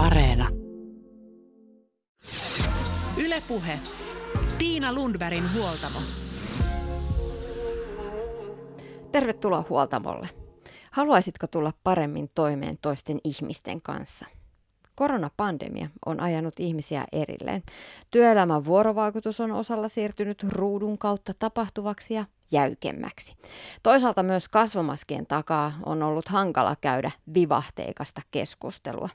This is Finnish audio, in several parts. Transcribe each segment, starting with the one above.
Areena. Ylepuhe. Tiina Lundbergin huoltamo. Tervetuloa huoltamolle. Haluaisitko tulla paremmin toimeen toisten ihmisten kanssa? Koronapandemia on ajanut ihmisiä erilleen. Työelämän vuorovaikutus on osalla siirtynyt ruudun kautta tapahtuvaksi ja jäykemmäksi. Toisaalta myös kasvomaskien takaa on ollut hankala käydä vivahteikasta keskustelua.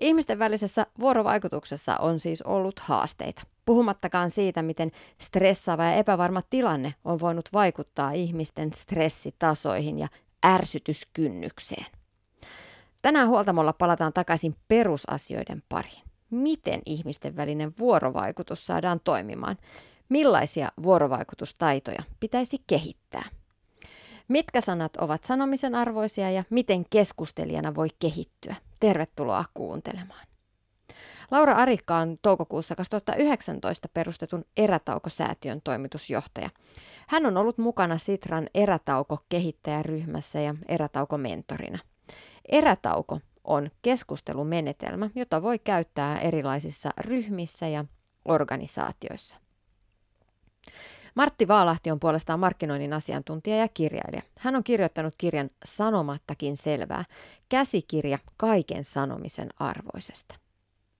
Ihmisten välisessä vuorovaikutuksessa on siis ollut haasteita. Puhumattakaan siitä, miten stressaava ja epävarma tilanne on voinut vaikuttaa ihmisten stressitasoihin ja ärsytyskynnykseen. Tänään huoltamolla palataan takaisin perusasioiden pariin. Miten ihmisten välinen vuorovaikutus saadaan toimimaan? Millaisia vuorovaikutustaitoja pitäisi kehittää? Mitkä sanat ovat sanomisen arvoisia ja miten keskustelijana voi kehittyä? Tervetuloa kuuntelemaan. Laura Arikka on toukokuussa 2019 perustetun Erätauko-säätiön toimitusjohtaja. Hän on ollut mukana Sitran Erätauko-kehittäjäryhmässä ja Erätauko-mentorina. Erätauko on keskustelumenetelmä, jota voi käyttää erilaisissa ryhmissä ja organisaatioissa. Martti Vaalahti on puolestaan markkinoinnin asiantuntija ja kirjailija. Hän on kirjoittanut kirjan Sanomattakin selvää, käsikirja kaiken sanomisen arvoisesta.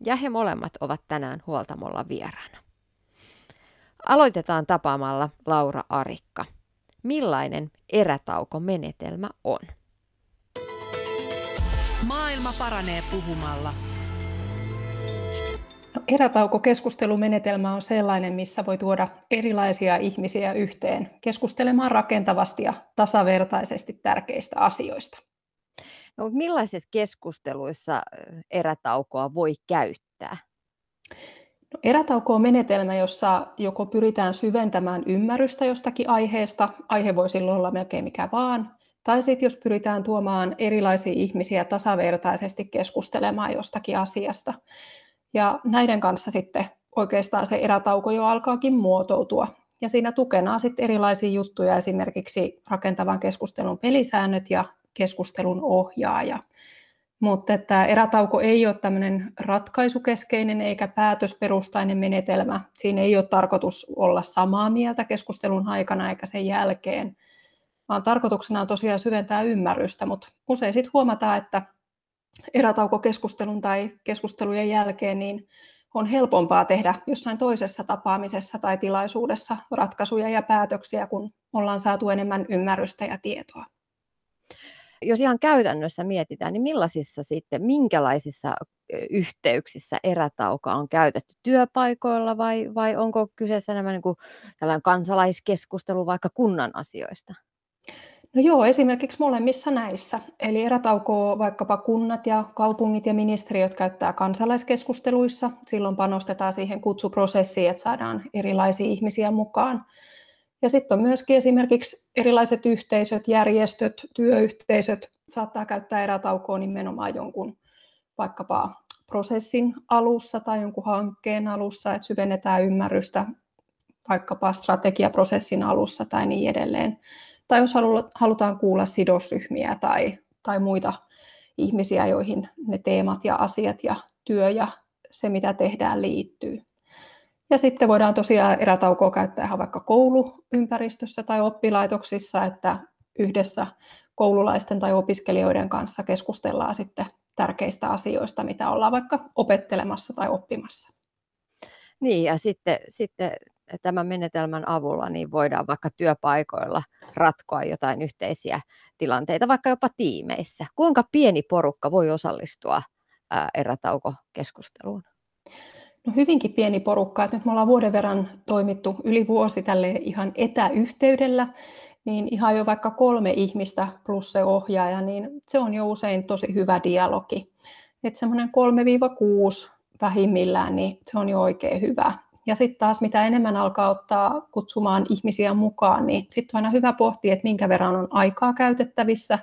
Ja he molemmat ovat tänään huoltamolla vieraana. Aloitetaan tapaamalla Laura Arikka. Millainen erätaukomenetelmä on? Maailma paranee puhumalla Erätauko-keskustelumenetelmä on sellainen, missä voi tuoda erilaisia ihmisiä yhteen keskustelemaan rakentavasti ja tasavertaisesti tärkeistä asioista. No, millaisissa keskusteluissa erätaukoa voi käyttää? No, erätauko on menetelmä, jossa joko pyritään syventämään ymmärrystä jostakin aiheesta, aihe voi silloin olla melkein mikä vaan, tai sitten jos pyritään tuomaan erilaisia ihmisiä tasavertaisesti keskustelemaan jostakin asiasta. Ja näiden kanssa sitten oikeastaan se erätauko jo alkaakin muotoutua. Ja siinä tukena on sitten erilaisia juttuja, esimerkiksi rakentavan keskustelun pelisäännöt ja keskustelun ohjaaja. Mutta että erätauko ei ole tämmöinen ratkaisukeskeinen eikä päätösperustainen menetelmä. Siinä ei ole tarkoitus olla samaa mieltä keskustelun aikana eikä sen jälkeen, vaan tarkoituksena on tosiaan syventää ymmärrystä, mutta usein sitten huomataan, että erätaukokeskustelun tai keskustelujen jälkeen, niin on helpompaa tehdä jossain toisessa tapaamisessa tai tilaisuudessa ratkaisuja ja päätöksiä, kun ollaan saatu enemmän ymmärrystä ja tietoa. Jos ihan käytännössä mietitään, niin millaisissa sitten, minkälaisissa yhteyksissä erätauka on käytetty työpaikoilla vai, vai onko kyseessä enemmän niin kuin tällainen kansalaiskeskustelu vaikka kunnan asioista? No joo, esimerkiksi molemmissa näissä. Eli erätaukoa vaikkapa kunnat ja kaupungit ja ministeriöt käyttää kansalaiskeskusteluissa. Silloin panostetaan siihen kutsuprosessiin, että saadaan erilaisia ihmisiä mukaan. Ja sitten on myöskin esimerkiksi erilaiset yhteisöt, järjestöt, työyhteisöt saattaa käyttää erätaukoa nimenomaan jonkun vaikkapa prosessin alussa tai jonkun hankkeen alussa, että syvennetään ymmärrystä vaikkapa strategiaprosessin alussa tai niin edelleen tai jos halutaan kuulla sidosryhmiä tai, tai muita ihmisiä, joihin ne teemat ja asiat ja työ ja se, mitä tehdään, liittyy. Ja sitten voidaan tosiaan erätaukoa käyttää ihan vaikka kouluympäristössä tai oppilaitoksissa, että yhdessä koululaisten tai opiskelijoiden kanssa keskustellaan sitten tärkeistä asioista, mitä ollaan vaikka opettelemassa tai oppimassa. Niin, ja sitten, sitten tämän menetelmän avulla niin voidaan vaikka työpaikoilla ratkoa jotain yhteisiä tilanteita, vaikka jopa tiimeissä. Kuinka pieni porukka voi osallistua erätaukokeskusteluun? No hyvinkin pieni porukka. Että nyt me ollaan vuoden verran toimittu yli vuosi tälle ihan etäyhteydellä, niin ihan jo vaikka kolme ihmistä plus se ohjaaja, niin se on jo usein tosi hyvä dialogi. Että semmoinen 3-6 vähimmillään, niin se on jo oikein hyvä. Ja sitten taas mitä enemmän alkaa ottaa kutsumaan ihmisiä mukaan, niin sitten on aina hyvä pohtia, että minkä verran on aikaa käytettävissä.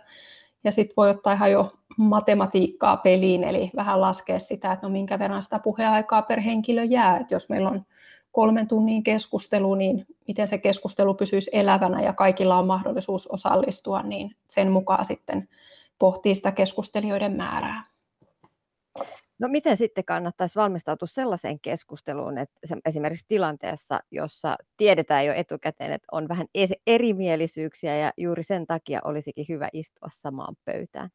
Ja sitten voi ottaa ihan jo matematiikkaa peliin, eli vähän laskea sitä, että no minkä verran sitä puheaikaa per henkilö jää. Että jos meillä on kolmen tunnin keskustelu, niin miten se keskustelu pysyisi elävänä ja kaikilla on mahdollisuus osallistua, niin sen mukaan sitten pohtii sitä keskustelijoiden määrää. No miten sitten kannattaisi valmistautua sellaiseen keskusteluun, että esimerkiksi tilanteessa, jossa tiedetään jo etukäteen, että on vähän erimielisyyksiä ja juuri sen takia olisikin hyvä istua samaan pöytään?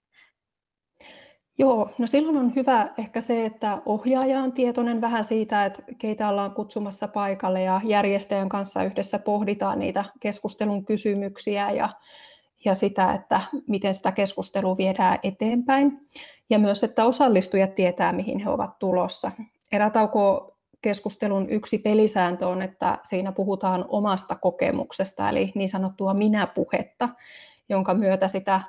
Joo, no silloin on hyvä ehkä se, että ohjaaja on tietoinen vähän siitä, että keitä ollaan kutsumassa paikalle ja järjestäjän kanssa yhdessä pohditaan niitä keskustelun kysymyksiä ja, sitä, että miten sitä keskustelua viedään eteenpäin. Ja myös, että osallistujat tietää, mihin he ovat tulossa. Erätauko keskustelun yksi pelisääntö on, että siinä puhutaan omasta kokemuksesta, eli niin sanottua minä-puhetta, jonka myötä sitä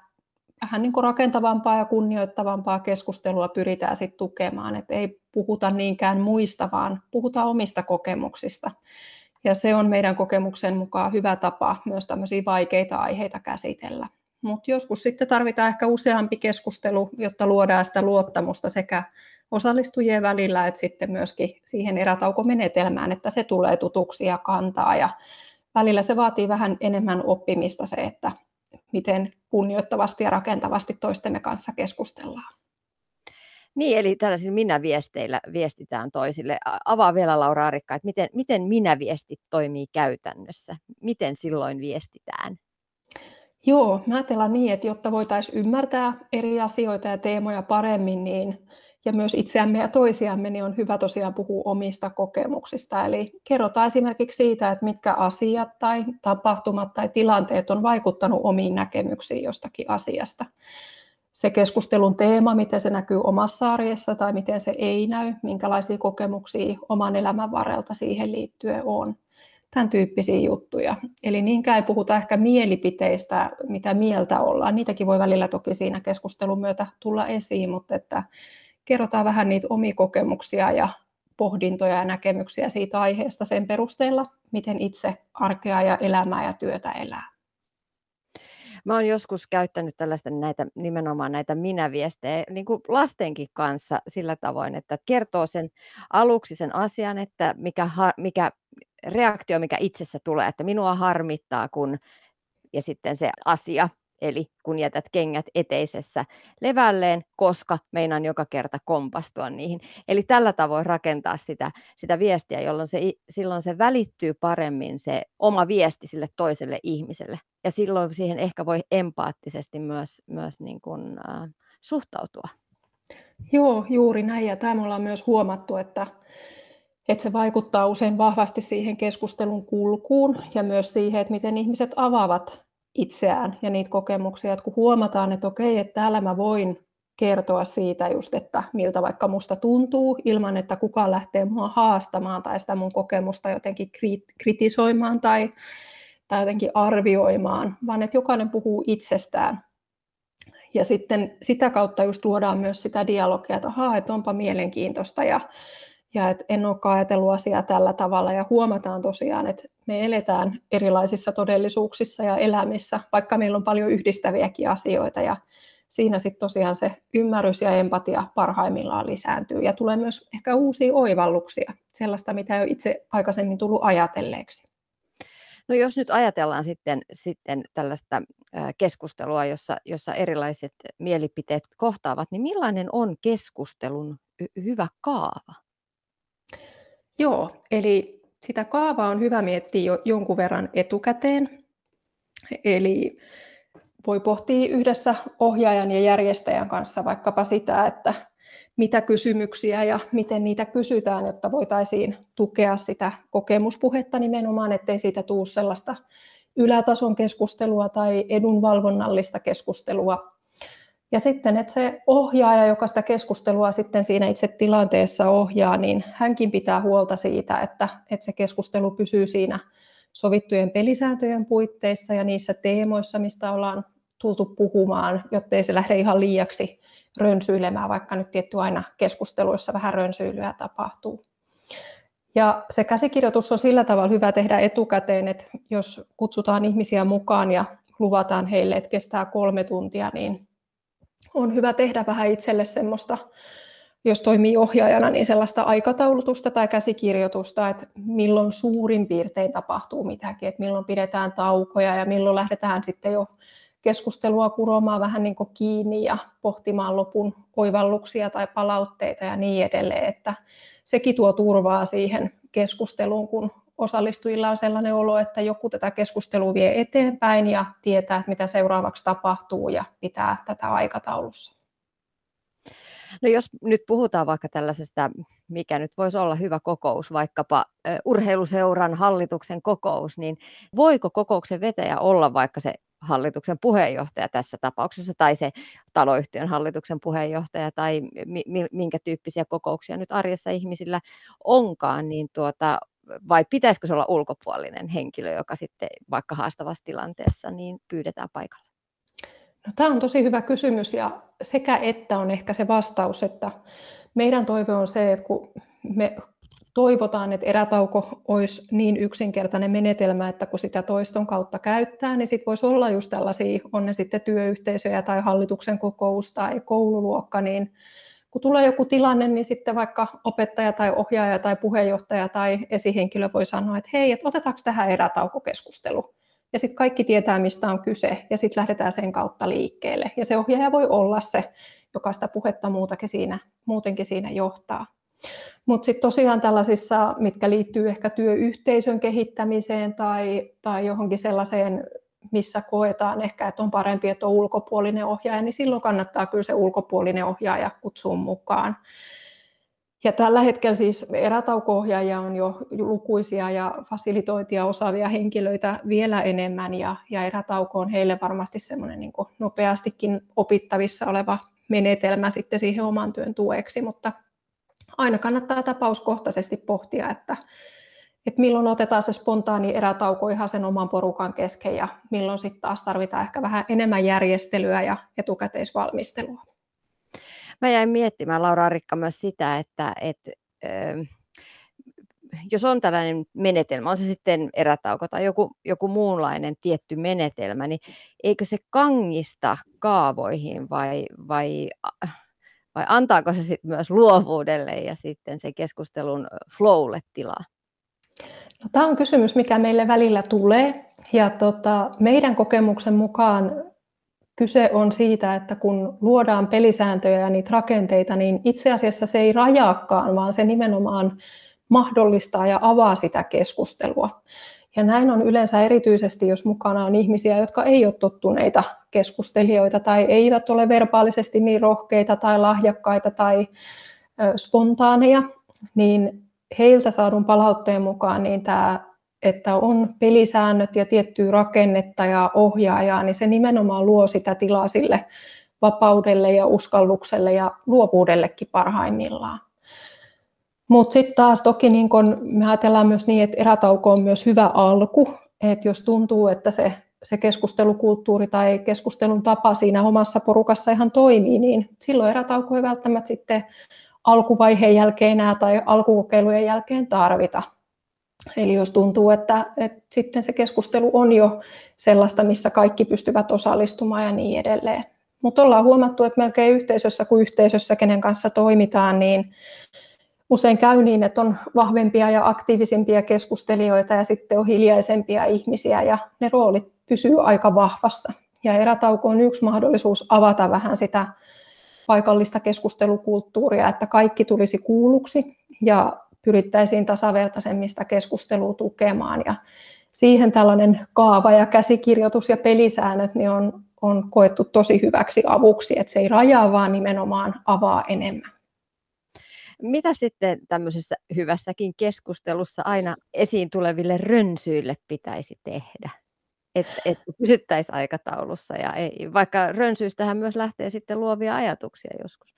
vähän niin kuin rakentavampaa ja kunnioittavampaa keskustelua pyritään sit tukemaan, että ei puhuta niinkään muista, vaan puhutaan omista kokemuksista. Ja se on meidän kokemuksen mukaan hyvä tapa myös tämmöisiä vaikeita aiheita käsitellä. Mutta joskus sitten tarvitaan ehkä useampi keskustelu, jotta luodaan sitä luottamusta sekä osallistujien välillä että sitten myöskin siihen erätaukomenetelmään, että se tulee tutuksi ja kantaa. Ja välillä se vaatii vähän enemmän oppimista se, että miten kunnioittavasti ja rakentavasti toistemme kanssa keskustellaan. Niin, eli tällaisilla minä-viesteillä viestitään toisille. Avaa vielä Laura Arikka, että miten, miten minä-viestit toimii käytännössä? Miten silloin viestitään? Joo, mä ajatellaan niin, että jotta voitaisiin ymmärtää eri asioita ja teemoja paremmin, niin ja myös itseämme ja toisiamme, niin on hyvä tosiaan puhua omista kokemuksista. Eli kerrotaan esimerkiksi siitä, että mitkä asiat tai tapahtumat tai tilanteet on vaikuttanut omiin näkemyksiin jostakin asiasta. Se keskustelun teema, miten se näkyy omassa arjessa tai miten se ei näy, minkälaisia kokemuksia oman elämän varrelta siihen liittyen on. Tämän tyyppisiä juttuja. Eli niinkään ei puhuta ehkä mielipiteistä, mitä mieltä ollaan. Niitäkin voi välillä toki siinä keskustelun myötä tulla esiin, mutta että kerrotaan vähän niitä omia kokemuksia ja pohdintoja ja näkemyksiä siitä aiheesta sen perusteella, miten itse arkea ja elämää ja työtä elää. Mä oon joskus käyttänyt tällaista näitä, nimenomaan näitä minäviestejä niin kuin lastenkin kanssa sillä tavoin, että kertoo sen aluksi sen asian, että mikä, mikä reaktio, mikä itsessä tulee, että minua harmittaa, kun ja sitten se asia, eli kun jätät kengät eteisessä levälleen, koska meinaan joka kerta kompastua niihin. Eli tällä tavoin rakentaa sitä, sitä viestiä, jolloin se, silloin se välittyy paremmin se oma viesti sille toiselle ihmiselle. Ja silloin siihen ehkä voi empaattisesti myös, myös niin kuin, äh, suhtautua. Joo, juuri näin. Ja tämä me ollaan myös huomattu, että, että se vaikuttaa usein vahvasti siihen keskustelun kulkuun ja myös siihen, että miten ihmiset avaavat itseään ja niitä kokemuksia, että kun huomataan, että okei, että täällä mä voin kertoa siitä just, että miltä vaikka musta tuntuu, ilman että kukaan lähtee mua haastamaan tai sitä mun kokemusta jotenkin kritisoimaan tai, tai jotenkin arvioimaan, vaan että jokainen puhuu itsestään. Ja sitten sitä kautta just luodaan myös sitä dialogia, että ahaa, että onpa mielenkiintoista ja ja että en ole ajatellut asiaa tällä tavalla ja huomataan tosiaan, että me eletään erilaisissa todellisuuksissa ja elämissä, vaikka meillä on paljon yhdistäviäkin asioita ja siinä sitten tosiaan se ymmärrys ja empatia parhaimmillaan lisääntyy ja tulee myös ehkä uusia oivalluksia, sellaista mitä ei ole itse aikaisemmin tullut ajatelleeksi. No jos nyt ajatellaan sitten, sitten tällaista keskustelua, jossa, jossa erilaiset mielipiteet kohtaavat, niin millainen on keskustelun hyvä kaava? Joo, eli sitä kaavaa on hyvä miettiä jo jonkun verran etukäteen. Eli voi pohtia yhdessä ohjaajan ja järjestäjän kanssa vaikkapa sitä, että mitä kysymyksiä ja miten niitä kysytään, jotta voitaisiin tukea sitä kokemuspuhetta nimenomaan, ettei siitä tule sellaista ylätason keskustelua tai edunvalvonnallista keskustelua, ja sitten, että se ohjaaja, joka sitä keskustelua sitten siinä itse tilanteessa ohjaa, niin hänkin pitää huolta siitä, että, että se keskustelu pysyy siinä sovittujen pelisääntöjen puitteissa ja niissä teemoissa, mistä ollaan tultu puhumaan, jottei se lähde ihan liiaksi rönsyilemään, vaikka nyt tietty aina keskusteluissa vähän rönsyilyä tapahtuu. Ja se käsikirjoitus on sillä tavalla hyvä tehdä etukäteen, että jos kutsutaan ihmisiä mukaan ja luvataan heille, että kestää kolme tuntia, niin on hyvä tehdä vähän itselle semmoista, jos toimii ohjaajana, niin sellaista aikataulutusta tai käsikirjoitusta, että milloin suurin piirtein tapahtuu mitäkin, että milloin pidetään taukoja ja milloin lähdetään sitten jo keskustelua kuromaan vähän niin kuin kiinni ja pohtimaan lopun oivalluksia tai palautteita ja niin edelleen, että sekin tuo turvaa siihen keskusteluun, kun osallistujilla on sellainen olo, että joku tätä keskustelua vie eteenpäin ja tietää, mitä seuraavaksi tapahtuu ja pitää tätä aikataulussa. No jos nyt puhutaan vaikka tällaisesta, mikä nyt voisi olla hyvä kokous, vaikkapa urheiluseuran hallituksen kokous, niin voiko kokouksen vetäjä olla vaikka se hallituksen puheenjohtaja tässä tapauksessa tai se taloyhtiön hallituksen puheenjohtaja tai minkä tyyppisiä kokouksia nyt arjessa ihmisillä onkaan, niin tuota, vai pitäisikö se olla ulkopuolinen henkilö, joka sitten vaikka haastavassa tilanteessa niin pyydetään paikalle? No, tämä on tosi hyvä kysymys ja sekä että on ehkä se vastaus, että meidän toive on se, että kun me toivotaan, että erätauko olisi niin yksinkertainen menetelmä, että kun sitä toiston kautta käyttää, niin sitten voisi olla just tällaisia, on ne sitten työyhteisöjä tai hallituksen kokous tai koululuokka, niin kun tulee joku tilanne, niin sitten vaikka opettaja tai ohjaaja tai puheenjohtaja tai esihenkilö voi sanoa, että hei, että otetaanko tähän erätaukokeskustelu. Ja sitten kaikki tietää, mistä on kyse, ja sitten lähdetään sen kautta liikkeelle. Ja se ohjaaja voi olla se, joka sitä puhetta muutakin siinä, muutenkin siinä johtaa. Mutta sitten tosiaan tällaisissa, mitkä liittyy ehkä työyhteisön kehittämiseen tai, tai johonkin sellaiseen, missä koetaan ehkä, että on parempi, että on ulkopuolinen ohjaaja, niin silloin kannattaa kyllä se ulkopuolinen ohjaaja kutsua mukaan. Ja tällä hetkellä siis erätauko-ohjaajia on jo lukuisia ja fasilitointia osaavia henkilöitä vielä enemmän ja, ja erätauko on heille varmasti semmoinen niin nopeastikin opittavissa oleva menetelmä sitten siihen oman työn tueksi, mutta aina kannattaa tapauskohtaisesti pohtia, että, että milloin otetaan se spontaani erätauko ihan sen oman porukan kesken ja milloin sitten taas tarvitaan ehkä vähän enemmän järjestelyä ja etukäteisvalmistelua. Mä jäin miettimään, Laura Arikka, myös sitä, että, että jos on tällainen menetelmä, on se sitten erätauko tai joku, joku muunlainen tietty menetelmä, niin eikö se kangista kaavoihin vai, vai, vai antaako se sitten myös luovuudelle ja sitten se keskustelun flowlle tilaa? No, tämä on kysymys, mikä meille välillä tulee. Ja tota, meidän kokemuksen mukaan kyse on siitä, että kun luodaan pelisääntöjä ja niitä rakenteita, niin itse asiassa se ei rajaakaan, vaan se nimenomaan mahdollistaa ja avaa sitä keskustelua. Ja näin on yleensä erityisesti, jos mukana on ihmisiä, jotka ei ole tottuneita keskustelijoita tai eivät ole verbaalisesti niin rohkeita tai lahjakkaita tai spontaaneja, niin heiltä saadun palautteen mukaan niin tämä että on pelisäännöt ja tiettyä rakennetta ja ohjaajaa, niin se nimenomaan luo sitä tilaa sille vapaudelle ja uskallukselle ja luovuudellekin parhaimmillaan. Mutta sitten taas toki niin kun me ajatellaan myös niin, että erätauko on myös hyvä alku, että jos tuntuu, että se, se keskustelukulttuuri tai keskustelun tapa siinä omassa porukassa ihan toimii, niin silloin erätauko ei välttämättä sitten alkuvaiheen jälkeen enää tai alkukokeilujen jälkeen tarvita. Eli jos tuntuu, että, että sitten se keskustelu on jo sellaista, missä kaikki pystyvät osallistumaan ja niin edelleen. Mutta ollaan huomattu, että melkein yhteisössä kuin yhteisössä, kenen kanssa toimitaan, niin usein käy niin, että on vahvempia ja aktiivisempia keskustelijoita ja sitten on hiljaisempia ihmisiä ja ne roolit pysyy aika vahvassa. Ja erätauko on yksi mahdollisuus avata vähän sitä paikallista keskustelukulttuuria, että kaikki tulisi kuulluksi ja pyrittäisiin tasavertaisemmista keskustelua tukemaan. Ja siihen tällainen kaava ja käsikirjoitus ja pelisäännöt niin on, on koettu tosi hyväksi avuksi, että se ei rajaa, vaan nimenomaan avaa enemmän. Mitä sitten tämmöisessä hyvässäkin keskustelussa aina esiin tuleville rönsyille pitäisi tehdä? Että et pysyttäisiin aikataulussa ja ei, vaikka rönsyystähän myös lähtee sitten luovia ajatuksia joskus.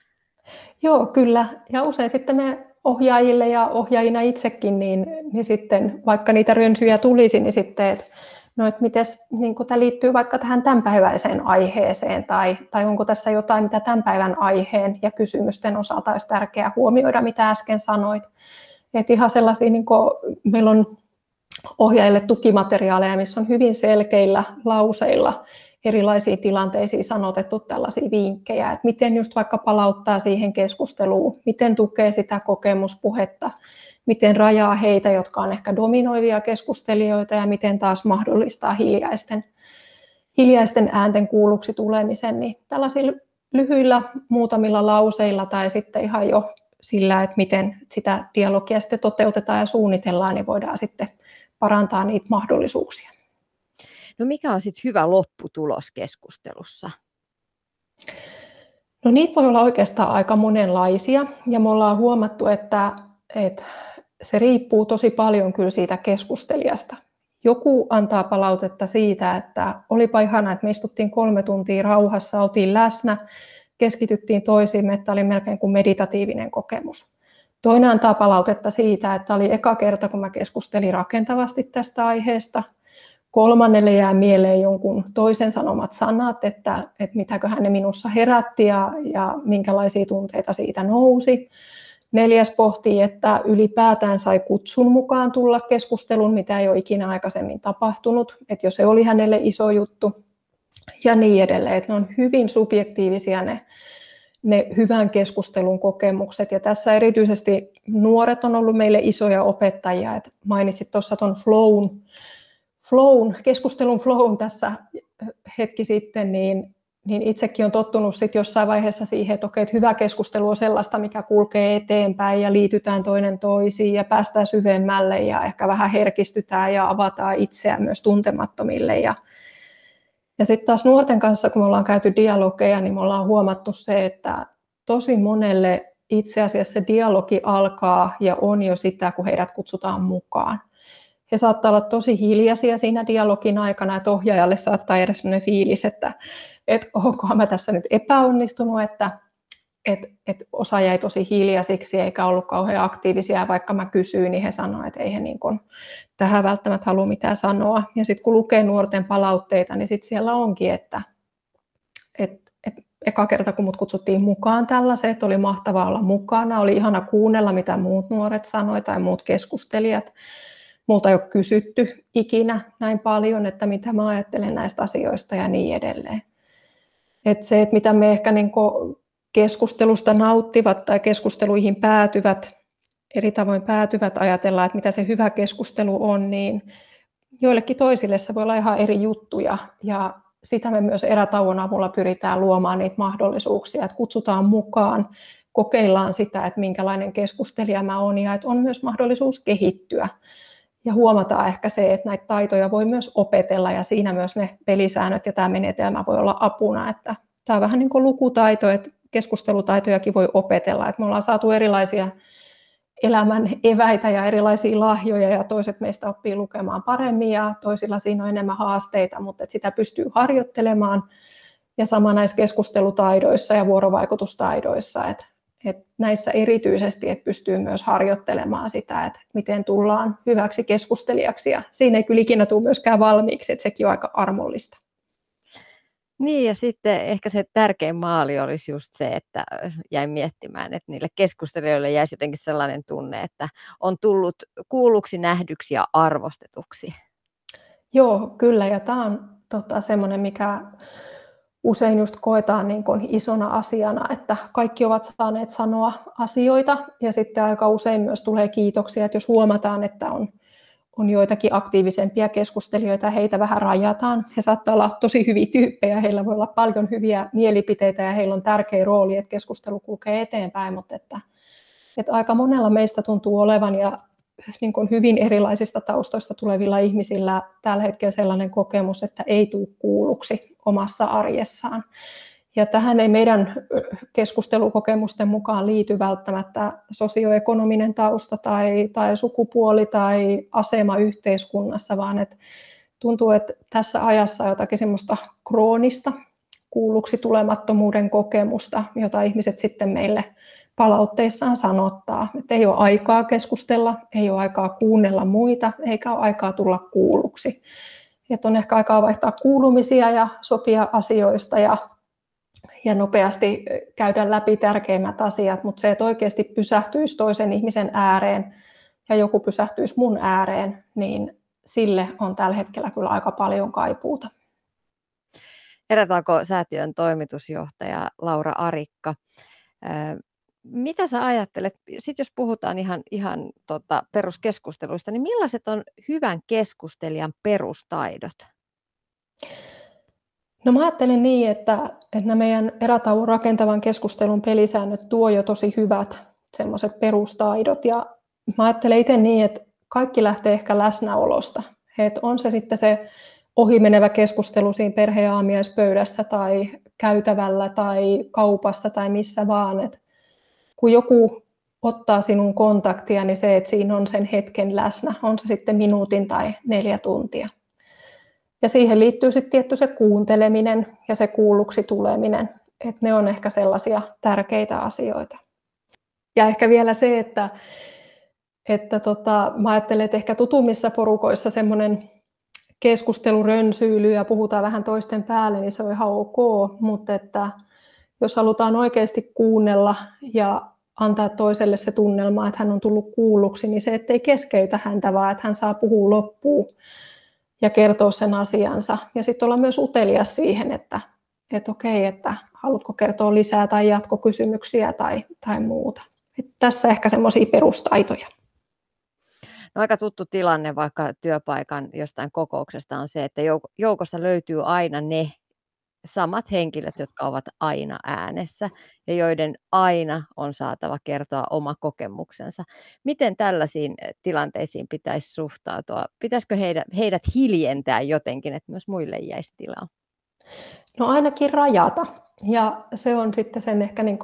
Joo, kyllä. Ja usein sitten me ohjaajille ja ohjaajina itsekin, niin, niin sitten vaikka niitä rönsyjä tulisi, niin sitten, että no, että miten niin tämä liittyy vaikka tähän tämänpäiväiseen aiheeseen, tai, tai onko tässä jotain, mitä tämän päivän aiheen ja kysymysten osalta olisi tärkeää huomioida, mitä äsken sanoit. Että ihan sellaisia, niin kuin, meillä on ohjaajille tukimateriaaleja, missä on hyvin selkeillä lauseilla erilaisiin tilanteisiin sanotettu tällaisia vinkkejä, että miten just vaikka palauttaa siihen keskusteluun, miten tukee sitä kokemuspuhetta, miten rajaa heitä, jotka on ehkä dominoivia keskustelijoita ja miten taas mahdollistaa hiljaisten, hiljaisten äänten kuulluksi tulemisen, niin tällaisilla lyhyillä muutamilla lauseilla tai sitten ihan jo sillä, että miten sitä dialogia sitten toteutetaan ja suunnitellaan, niin voidaan sitten parantaa niitä mahdollisuuksia. No mikä on sitten hyvä lopputulos keskustelussa? No niitä voi olla oikeastaan aika monenlaisia ja me ollaan huomattu, että, että se riippuu tosi paljon kyllä siitä keskustelijasta. Joku antaa palautetta siitä, että olipa ihana, että me istuttiin kolme tuntia rauhassa, oltiin läsnä, keskityttiin toisiimme, että oli melkein kuin meditatiivinen kokemus. Toinen antaa palautetta siitä, että oli eka kerta, kun mä keskustelin rakentavasti tästä aiheesta. Kolmannelle jää mieleen jonkun toisen sanomat sanat, että, että mitäköhän ne minussa herätti ja, ja minkälaisia tunteita siitä nousi. Neljäs pohtii, että ylipäätään sai kutsun mukaan tulla keskusteluun, mitä ei ole ikinä aikaisemmin tapahtunut, että jos se oli hänelle iso juttu ja niin edelleen. Että ne on hyvin subjektiivisia ne, ne hyvän keskustelun kokemukset. Ja tässä erityisesti nuoret on ollut meille isoja opettajia. että mainitsit tuossa tuon flown, flown, keskustelun flown tässä hetki sitten, niin niin itsekin on tottunut sit jossain vaiheessa siihen, että okei, että hyvä keskustelu on sellaista, mikä kulkee eteenpäin ja liitytään toinen toisiin ja päästään syvemmälle ja ehkä vähän herkistytään ja avataan itseään myös tuntemattomille. Ja, ja sitten taas nuorten kanssa, kun me ollaan käyty dialogeja, niin me ollaan huomattu se, että tosi monelle itse asiassa dialogi alkaa ja on jo sitä, kun heidät kutsutaan mukaan. He saattaa olla tosi hiljaisia siinä dialogin aikana, että ohjaajalle saattaa jäädä sellainen fiilis, että että onkohan mä tässä nyt epäonnistunut, että et, et osa jäi tosi hiljaisiksi eikä ollut kauhean aktiivisia, vaikka mä kysyin, niin he sanoivat, että ei he niin kun tähän välttämättä halua mitään sanoa. Ja sitten kun lukee nuorten palautteita, niin sitten siellä onkin, että et, et eka kerta kun mut kutsuttiin mukaan tällaiseen, että oli mahtavaa olla mukana, oli ihana kuunnella, mitä muut nuoret sanoivat tai muut keskustelijat. Multa ei ole kysytty ikinä näin paljon, että mitä mä ajattelen näistä asioista ja niin edelleen. Että se, että mitä me ehkä niin keskustelusta nauttivat tai keskusteluihin päätyvät, eri tavoin päätyvät ajatellaan, että mitä se hyvä keskustelu on, niin joillekin toisille se voi olla ihan eri juttuja. Ja sitä me myös erätauon avulla pyritään luomaan niitä mahdollisuuksia, että kutsutaan mukaan, kokeillaan sitä, että minkälainen keskustelija mä oon ja että on myös mahdollisuus kehittyä. Ja huomataan ehkä se, että näitä taitoja voi myös opetella ja siinä myös ne pelisäännöt ja tämä menetelmä voi olla apuna. Että tämä on vähän niin kuin lukutaito, että keskustelutaitojakin voi opetella. Että me ollaan saatu erilaisia elämän eväitä ja erilaisia lahjoja ja toiset meistä oppii lukemaan paremmin ja toisilla siinä on enemmän haasteita, mutta että sitä pystyy harjoittelemaan ja sama näissä keskustelutaidoissa ja vuorovaikutustaidoissa, että et näissä erityisesti, että pystyy myös harjoittelemaan sitä, että miten tullaan hyväksi keskustelijaksi. Ja siinä ei kyllä ikinä tule myöskään valmiiksi, että sekin on aika armollista. Niin ja sitten ehkä se tärkein maali olisi just se, että jäin miettimään, että niille keskustelijoille jäisi jotenkin sellainen tunne, että on tullut kuulluksi, nähdyksi ja arvostetuksi. Joo, kyllä ja tämä on tota, semmoinen, mikä usein just koetaan niin kuin isona asiana, että kaikki ovat saaneet sanoa asioita ja sitten aika usein myös tulee kiitoksia, että jos huomataan, että on, on joitakin aktiivisempia keskustelijoita, heitä vähän rajataan. He saattaa olla tosi hyviä tyyppejä, heillä voi olla paljon hyviä mielipiteitä ja heillä on tärkeä rooli, että keskustelu kulkee eteenpäin, mutta että, että aika monella meistä tuntuu olevan ja niin kuin hyvin erilaisista taustoista tulevilla ihmisillä tällä hetkellä sellainen kokemus, että ei tule kuulluksi omassa arjessaan. Ja tähän ei meidän keskustelukokemusten mukaan liity välttämättä sosioekonominen tausta tai, tai sukupuoli tai asema yhteiskunnassa, vaan että tuntuu, että tässä ajassa jotakin semmoista kroonista kuulluksi tulemattomuuden kokemusta, jota ihmiset sitten meille palautteissaan sanottaa, että ei ole aikaa keskustella, ei ole aikaa kuunnella muita, eikä ole aikaa tulla kuulluksi. Että on ehkä aikaa vaihtaa kuulumisia ja sopia asioista ja, ja nopeasti käydä läpi tärkeimmät asiat, mutta se, että oikeasti pysähtyisi toisen ihmisen ääreen ja joku pysähtyisi mun ääreen, niin sille on tällä hetkellä kyllä aika paljon kaipuuta. Erätaako säätiön toimitusjohtaja Laura Arikka mitä sä ajattelet, sitten jos puhutaan ihan, ihan tota peruskeskusteluista, niin millaiset on hyvän keskustelijan perustaidot? No mä ajattelin niin, että, että nämä meidän erätauon rakentavan keskustelun pelisäännöt tuo jo tosi hyvät semmoiset perustaidot. Ja mä ajattelen itse niin, että kaikki lähtee ehkä läsnäolosta. Että on se sitten se ohimenevä keskustelu siinä perheaamiaispöydässä tai käytävällä tai kaupassa tai missä vaan. Et kun joku ottaa sinun kontaktia, niin se, että siinä on sen hetken läsnä, on se sitten minuutin tai neljä tuntia. Ja siihen liittyy sitten tietty se kuunteleminen ja se kuulluksi tuleminen. Että ne on ehkä sellaisia tärkeitä asioita. Ja ehkä vielä se, että, että tota, mä ajattelen, että ehkä tutummissa porukoissa semmoinen keskustelurönsyily ja puhutaan vähän toisten päälle, niin se on ihan ok, mutta että jos halutaan oikeasti kuunnella ja antaa toiselle se tunnelma, että hän on tullut kuulluksi, niin se, ettei keskeytä häntä, vaan että hän saa puhua loppuun ja kertoa sen asiansa. Ja sitten olla myös utelias siihen, että, että okei, että haluatko kertoa lisää tai jatkokysymyksiä tai, tai muuta. Et tässä ehkä semmoisia perustaitoja. No aika tuttu tilanne vaikka työpaikan jostain kokouksesta on se, että joukosta löytyy aina ne samat henkilöt, jotka ovat aina äänessä ja joiden aina on saatava kertoa oma kokemuksensa. Miten tällaisiin eh, tilanteisiin pitäisi suhtautua? Pitäisikö heidät, heidät hiljentää jotenkin, että myös muille jäisi tilaa? No ainakin rajata. Ja se on sitten sen ehkä niin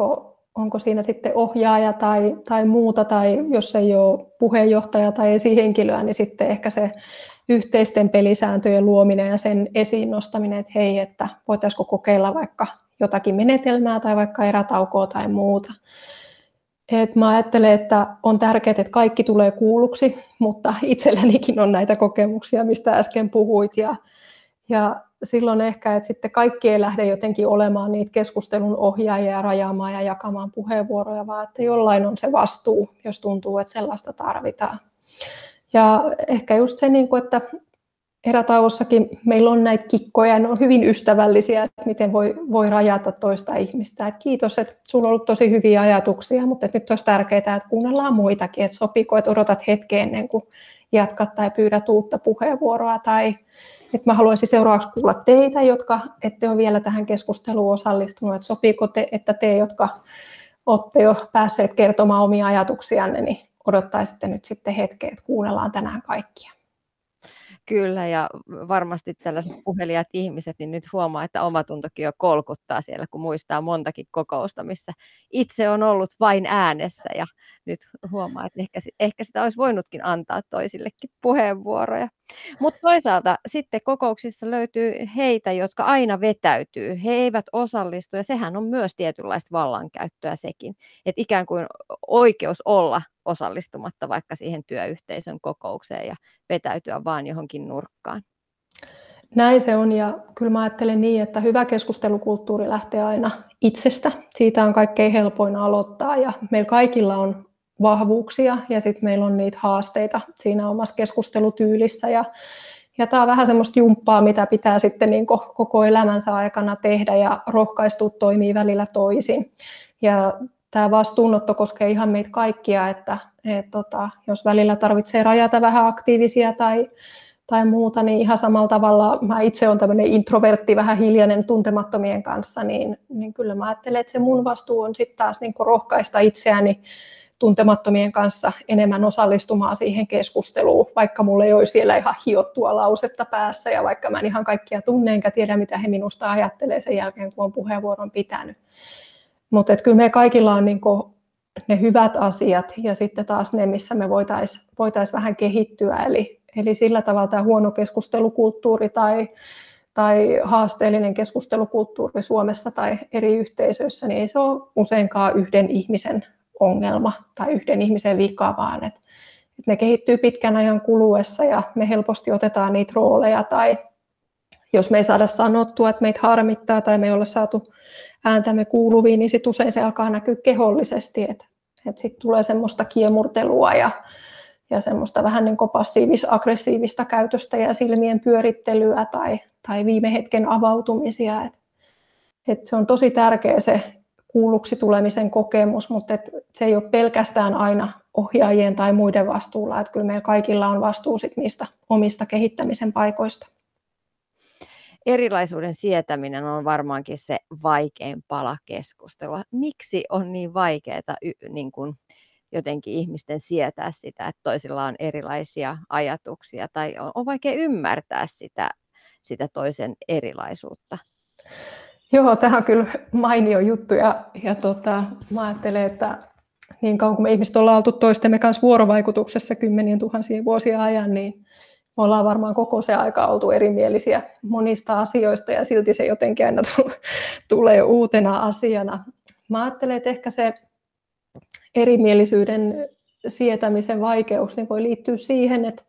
onko siinä sitten ohjaaja tai, tai muuta, tai jos ei ole puheenjohtaja tai esihenkilöä, niin sitten ehkä se yhteisten pelisääntöjen luominen ja sen esiin nostaminen, että hei, että voitaisiko kokeilla vaikka jotakin menetelmää tai vaikka erätaukoa tai muuta. Et mä ajattelen, että on tärkeää, että kaikki tulee kuulluksi, mutta itsellänikin on näitä kokemuksia, mistä äsken puhuit. Ja, ja silloin ehkä, että sitten kaikki ei lähde jotenkin olemaan niitä keskustelun ohjaajia ja rajaamaan ja jakamaan puheenvuoroja, vaan että jollain on se vastuu, jos tuntuu, että sellaista tarvitaan. Ja ehkä just se, niin että erätauossakin meillä on näitä kikkoja, ne on hyvin ystävällisiä, että miten voi, voi rajata toista ihmistä. Että kiitos, että sulla on ollut tosi hyviä ajatuksia, mutta nyt olisi tärkeää, että kuunnellaan muitakin, että sopiiko, että odotat hetken ennen kuin jatkat tai pyydät uutta puheenvuoroa tai että mä haluaisin seuraavaksi kuulla teitä, jotka ette ole vielä tähän keskusteluun osallistunut, että sopiiko te, että te, jotka olette jo päässeet kertomaan omia ajatuksianne, niin odottaisitte nyt sitten hetken, että kuunnellaan tänään kaikkia. Kyllä, ja varmasti tällaiset puhelijat ihmiset, niin nyt huomaa, että omatuntokin jo kolkuttaa siellä, kun muistaa montakin kokousta, missä itse on ollut vain äänessä, ja nyt huomaa, että ehkä, ehkä sitä olisi voinutkin antaa toisillekin puheenvuoroja. Mutta toisaalta sitten kokouksissa löytyy heitä, jotka aina vetäytyy. He eivät osallistu, ja sehän on myös tietynlaista vallankäyttöä sekin. Että ikään kuin oikeus olla osallistumatta vaikka siihen työyhteisön kokoukseen ja vetäytyä vaan johonkin nurkkaan. Näin se on ja kyllä mä ajattelen niin, että hyvä keskustelukulttuuri lähtee aina itsestä. Siitä on kaikkein helpoin aloittaa ja meillä kaikilla on vahvuuksia ja sitten meillä on niitä haasteita siinä omassa keskustelutyylissä ja ja tämä on vähän semmoista jumppaa, mitä pitää sitten niin koko elämänsä aikana tehdä ja rohkaistua toimii välillä toisin. Ja tämä vastuunotto koskee ihan meitä kaikkia, että et tota, jos välillä tarvitsee rajata vähän aktiivisia tai, tai muuta, niin ihan samalla tavalla mä itse olen tämmöinen introvertti, vähän hiljainen tuntemattomien kanssa, niin, niin kyllä mä ajattelen, että se mun vastuu on sitten taas niin rohkaista itseäni tuntemattomien kanssa enemmän osallistumaan siihen keskusteluun, vaikka mulla ei olisi vielä ihan hiottua lausetta päässä ja vaikka mä en ihan kaikkia tunne enkä tiedä, mitä he minusta ajattelee sen jälkeen, kun on puheenvuoron pitänyt. Mutta kyllä me kaikilla on niinku ne hyvät asiat ja sitten taas ne, missä me voitaisiin voitais vähän kehittyä. Eli, eli sillä tavalla tämä huono keskustelukulttuuri tai, tai haasteellinen keskustelukulttuuri Suomessa tai eri yhteisöissä, niin ei se ole useinkaan yhden ihmisen ongelma tai yhden ihmisen vika, vaan että et ne kehittyy pitkän ajan kuluessa ja me helposti otetaan niitä rooleja tai jos me ei saada sanottua, että meitä harmittaa tai me ei ole saatu ääntämme kuuluviin, niin sitten usein se alkaa näkyä kehollisesti, että et sitten tulee semmoista kiemurtelua ja, ja semmoista vähän niin passiivis-aggressiivista käytöstä ja silmien pyörittelyä tai, tai viime hetken avautumisia. Et, et se on tosi tärkeä se kuulluksi tulemisen kokemus, mutta et se ei ole pelkästään aina ohjaajien tai muiden vastuulla, että kyllä meillä kaikilla on vastuu sit niistä omista kehittämisen paikoista. erilaisuuden sietäminen on varmaankin se vaikein pala keskustelua. Miksi on niin vaikeaa niin kuin, jotenkin ihmisten sietää sitä, että toisilla on erilaisia ajatuksia tai on, on vaikea ymmärtää sitä, sitä toisen erilaisuutta? Joo, tämä on kyllä mainio juttu ja, ja tota, mä ajattelen, että niin kauan kuin me ihmiset ollaan oltu toistemme kanssa vuorovaikutuksessa kymmenien tuhansien vuosia ajan, niin me ollaan varmaan koko se aika oltu erimielisiä monista asioista ja silti se jotenkin aina tulee uutena asiana. Mä ajattelen, että ehkä se erimielisyyden sietämisen vaikeus niin voi liittyä siihen, että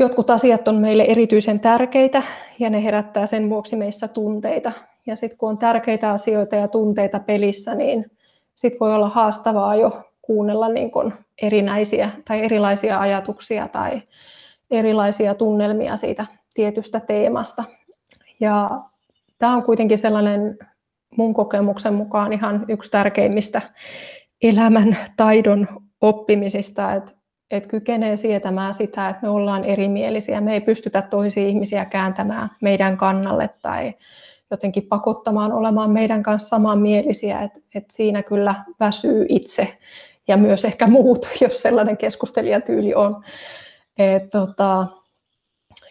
jotkut asiat on meille erityisen tärkeitä ja ne herättää sen vuoksi meissä tunteita. Ja sitten kun on tärkeitä asioita ja tunteita pelissä, niin sitten voi olla haastavaa jo kuunnella niin kun erinäisiä tai erilaisia ajatuksia tai erilaisia tunnelmia siitä tietystä teemasta. Ja tämä on kuitenkin sellainen mun kokemuksen mukaan ihan yksi tärkeimmistä elämän taidon oppimisista, että, että kykenee sietämään sitä, että me ollaan erimielisiä. Me ei pystytä toisia ihmisiä kääntämään meidän kannalle tai jotenkin pakottamaan olemaan meidän kanssa samanmielisiä, että, että siinä kyllä väsyy itse ja myös ehkä muut, jos sellainen keskustelijatyyli on. Et, tota,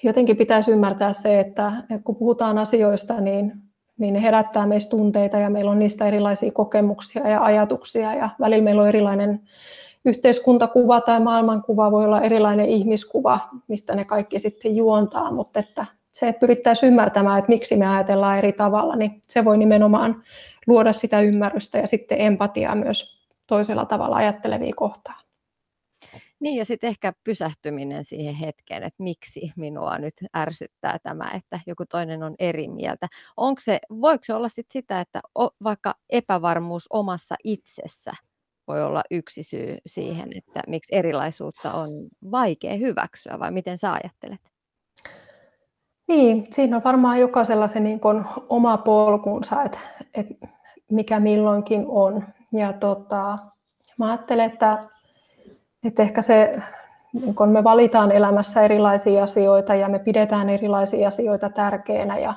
jotenkin pitäisi ymmärtää se, että, että kun puhutaan asioista, niin, niin ne herättää meistä tunteita ja meillä on niistä erilaisia kokemuksia ja ajatuksia ja välillä meillä on erilainen yhteiskuntakuva tai maailmankuva, voi olla erilainen ihmiskuva, mistä ne kaikki sitten juontaa, mutta että se, että pyrittäisiin ymmärtämään, että miksi me ajatellaan eri tavalla, niin se voi nimenomaan luoda sitä ymmärrystä ja sitten empatiaa myös toisella tavalla ajattelevia kohtaan. Niin ja sitten ehkä pysähtyminen siihen hetkeen, että miksi minua nyt ärsyttää tämä, että joku toinen on eri mieltä. Onko se, voiko se olla sit sitä, että vaikka epävarmuus omassa itsessä voi olla yksi syy siihen, että miksi erilaisuutta on vaikea hyväksyä vai miten sä ajattelet? Niin, siinä on varmaan jokaisella se niin kuin oma polkunsa, että, että mikä milloinkin on. Ja tota, mä ajattelen, että että ehkä se, niin kun me valitaan elämässä erilaisia asioita ja me pidetään erilaisia asioita tärkeänä ja,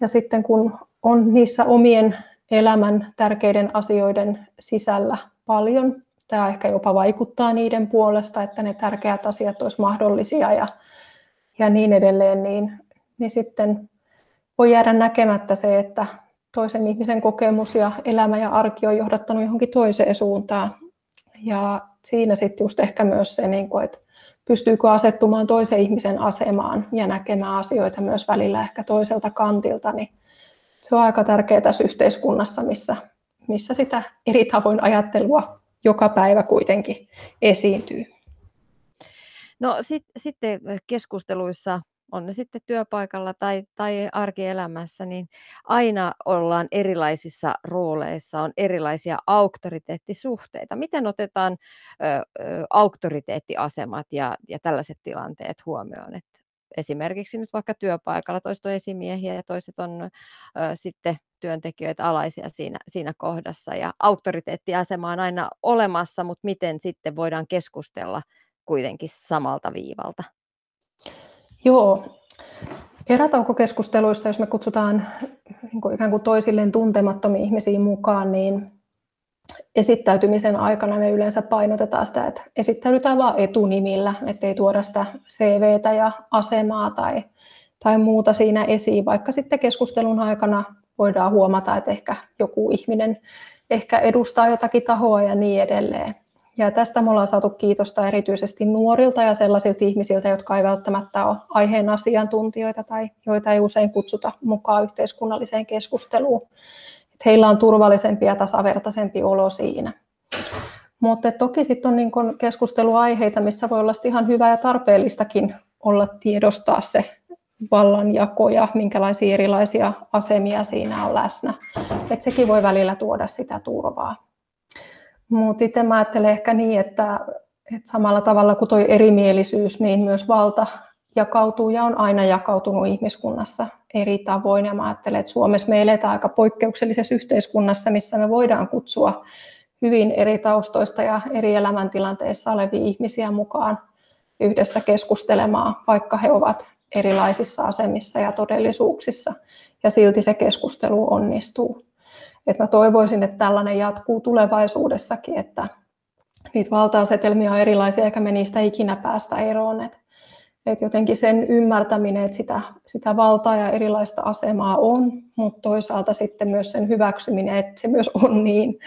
ja sitten kun on niissä omien elämän tärkeiden asioiden sisällä paljon, tämä ehkä jopa vaikuttaa niiden puolesta, että ne tärkeät asiat olisi mahdollisia ja, ja niin edelleen, niin, niin sitten voi jäädä näkemättä se, että toisen ihmisen kokemus ja elämä ja arki on johdattanut johonkin toiseen suuntaan. Ja siinä sitten just ehkä myös se, niin että pystyykö asettumaan toisen ihmisen asemaan ja näkemään asioita myös välillä ehkä toiselta kantilta, niin se on aika tärkeää tässä yhteiskunnassa, missä, missä sitä eri tavoin ajattelua joka päivä kuitenkin esiintyy. No sit, sitten keskusteluissa on ne sitten työpaikalla tai, tai arkielämässä, niin aina ollaan erilaisissa rooleissa, on erilaisia auktoriteettisuhteita. Miten otetaan ö, ö, auktoriteettiasemat ja, ja tällaiset tilanteet huomioon? Et esimerkiksi nyt vaikka työpaikalla toiset on esimiehiä ja toiset on ö, sitten työntekijöitä alaisia siinä, siinä kohdassa. Ja auktoriteettiasema on aina olemassa, mutta miten sitten voidaan keskustella kuitenkin samalta viivalta? Joo. Erätaukokeskusteluissa, jos me kutsutaan niin kuin ikään kuin toisilleen tuntemattomia ihmisiä mukaan, niin esittäytymisen aikana me yleensä painotetaan sitä, että esittäydytään vain etunimillä, ettei tuoda sitä CVtä ja asemaa tai, tai muuta siinä esiin, vaikka sitten keskustelun aikana voidaan huomata, että ehkä joku ihminen ehkä edustaa jotakin tahoa ja niin edelleen. Ja tästä me ollaan saatu kiitosta erityisesti nuorilta ja sellaisilta ihmisiltä, jotka ei välttämättä ole aiheen asiantuntijoita tai joita ei usein kutsuta mukaan yhteiskunnalliseen keskusteluun. Että heillä on turvallisempi ja tasavertaisempi olo siinä. Mutta toki sitten on niin kun keskusteluaiheita, missä voi olla ihan hyvä ja tarpeellistakin olla tiedostaa se vallanjako ja minkälaisia erilaisia asemia siinä on läsnä. Et sekin voi välillä tuoda sitä turvaa. Mutta itse mä ajattelen ehkä niin, että, että samalla tavalla kuin tuo erimielisyys, niin myös valta jakautuu ja on aina jakautunut ihmiskunnassa eri tavoin. Ja mä ajattelen, että Suomessa me eletään aika poikkeuksellisessa yhteiskunnassa, missä me voidaan kutsua hyvin eri taustoista ja eri elämäntilanteissa olevia ihmisiä mukaan yhdessä keskustelemaan, vaikka he ovat erilaisissa asemissa ja todellisuuksissa, ja silti se keskustelu onnistuu. Et mä toivoisin, että tällainen jatkuu tulevaisuudessakin, että niitä valta-asetelmia on erilaisia, eikä me niistä ikinä päästä eroon. Et, et jotenkin sen ymmärtäminen, että sitä, sitä valtaa ja erilaista asemaa on, mutta toisaalta sitten myös sen hyväksyminen, että se myös on niin.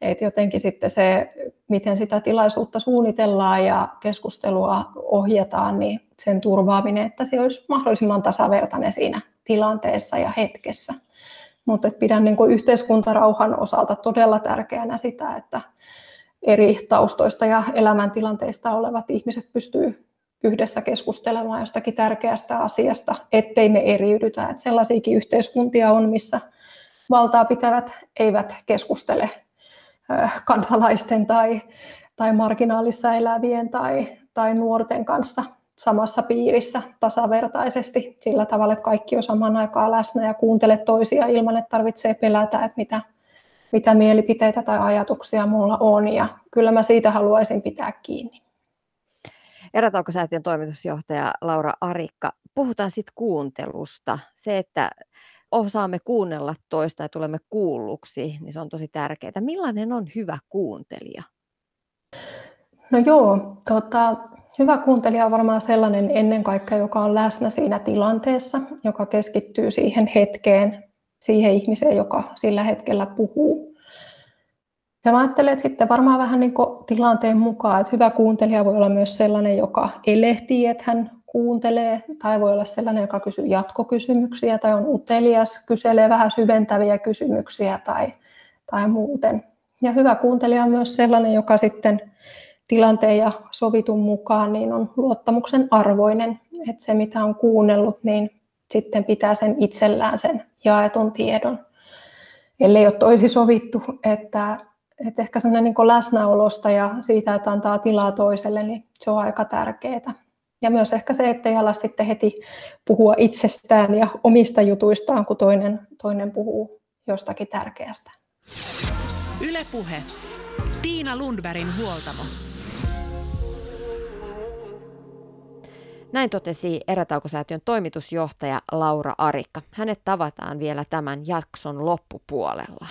Että jotenkin sitten se, miten sitä tilaisuutta suunnitellaan ja keskustelua ohjataan, niin sen turvaaminen, että se olisi mahdollisimman tasavertainen siinä tilanteessa ja hetkessä. Mutta pidän niin yhteiskuntarauhan osalta todella tärkeänä sitä, että eri taustoista ja elämäntilanteista olevat ihmiset pystyy yhdessä keskustelemaan jostakin tärkeästä asiasta, ettei me eriydytä. Että sellaisiakin yhteiskuntia on, missä valtaa pitävät eivät keskustele kansalaisten tai, tai marginaalissa elävien tai, tai nuorten kanssa samassa piirissä tasavertaisesti sillä tavalla, että kaikki on saman aikaan läsnä ja kuuntele toisia ilman, että tarvitsee pelätä, että mitä, mitä mielipiteitä tai ajatuksia mulla on. Ja kyllä mä siitä haluaisin pitää kiinni. Erätaukosäätiön toimitusjohtaja Laura Arikka, puhutaan sitten kuuntelusta. Se, että osaamme kuunnella toista ja tulemme kuulluksi, niin se on tosi tärkeää. Millainen on hyvä kuuntelija? No joo, tota, hyvä kuuntelija on varmaan sellainen ennen kaikkea, joka on läsnä siinä tilanteessa, joka keskittyy siihen hetkeen, siihen ihmiseen, joka sillä hetkellä puhuu. Ja mä ajattelen, että sitten varmaan vähän niin tilanteen mukaan, että hyvä kuuntelija voi olla myös sellainen, joka elehtii, että hän kuuntelee, tai voi olla sellainen, joka kysyy jatkokysymyksiä, tai on utelias, kyselee vähän syventäviä kysymyksiä tai, tai muuten. Ja hyvä kuuntelija on myös sellainen, joka sitten tilanteen ja sovitun mukaan niin on luottamuksen arvoinen, että se mitä on kuunnellut, niin sitten pitää sen itsellään sen jaetun tiedon. Ellei ole toisi sovittu, että, että ehkä sellainen niin läsnäolosta ja siitä, että antaa tilaa toiselle, niin se on aika tärkeää. Ja myös ehkä se, ettei ala sitten heti puhua itsestään ja omista jutuistaan, kun toinen, toinen puhuu jostakin tärkeästä. Ylepuhe. Tiina Lundbergin huoltamo. Näin totesi Erätaukosäätiön toimitusjohtaja Laura Arikka. Hänet tavataan vielä tämän jakson loppupuolella.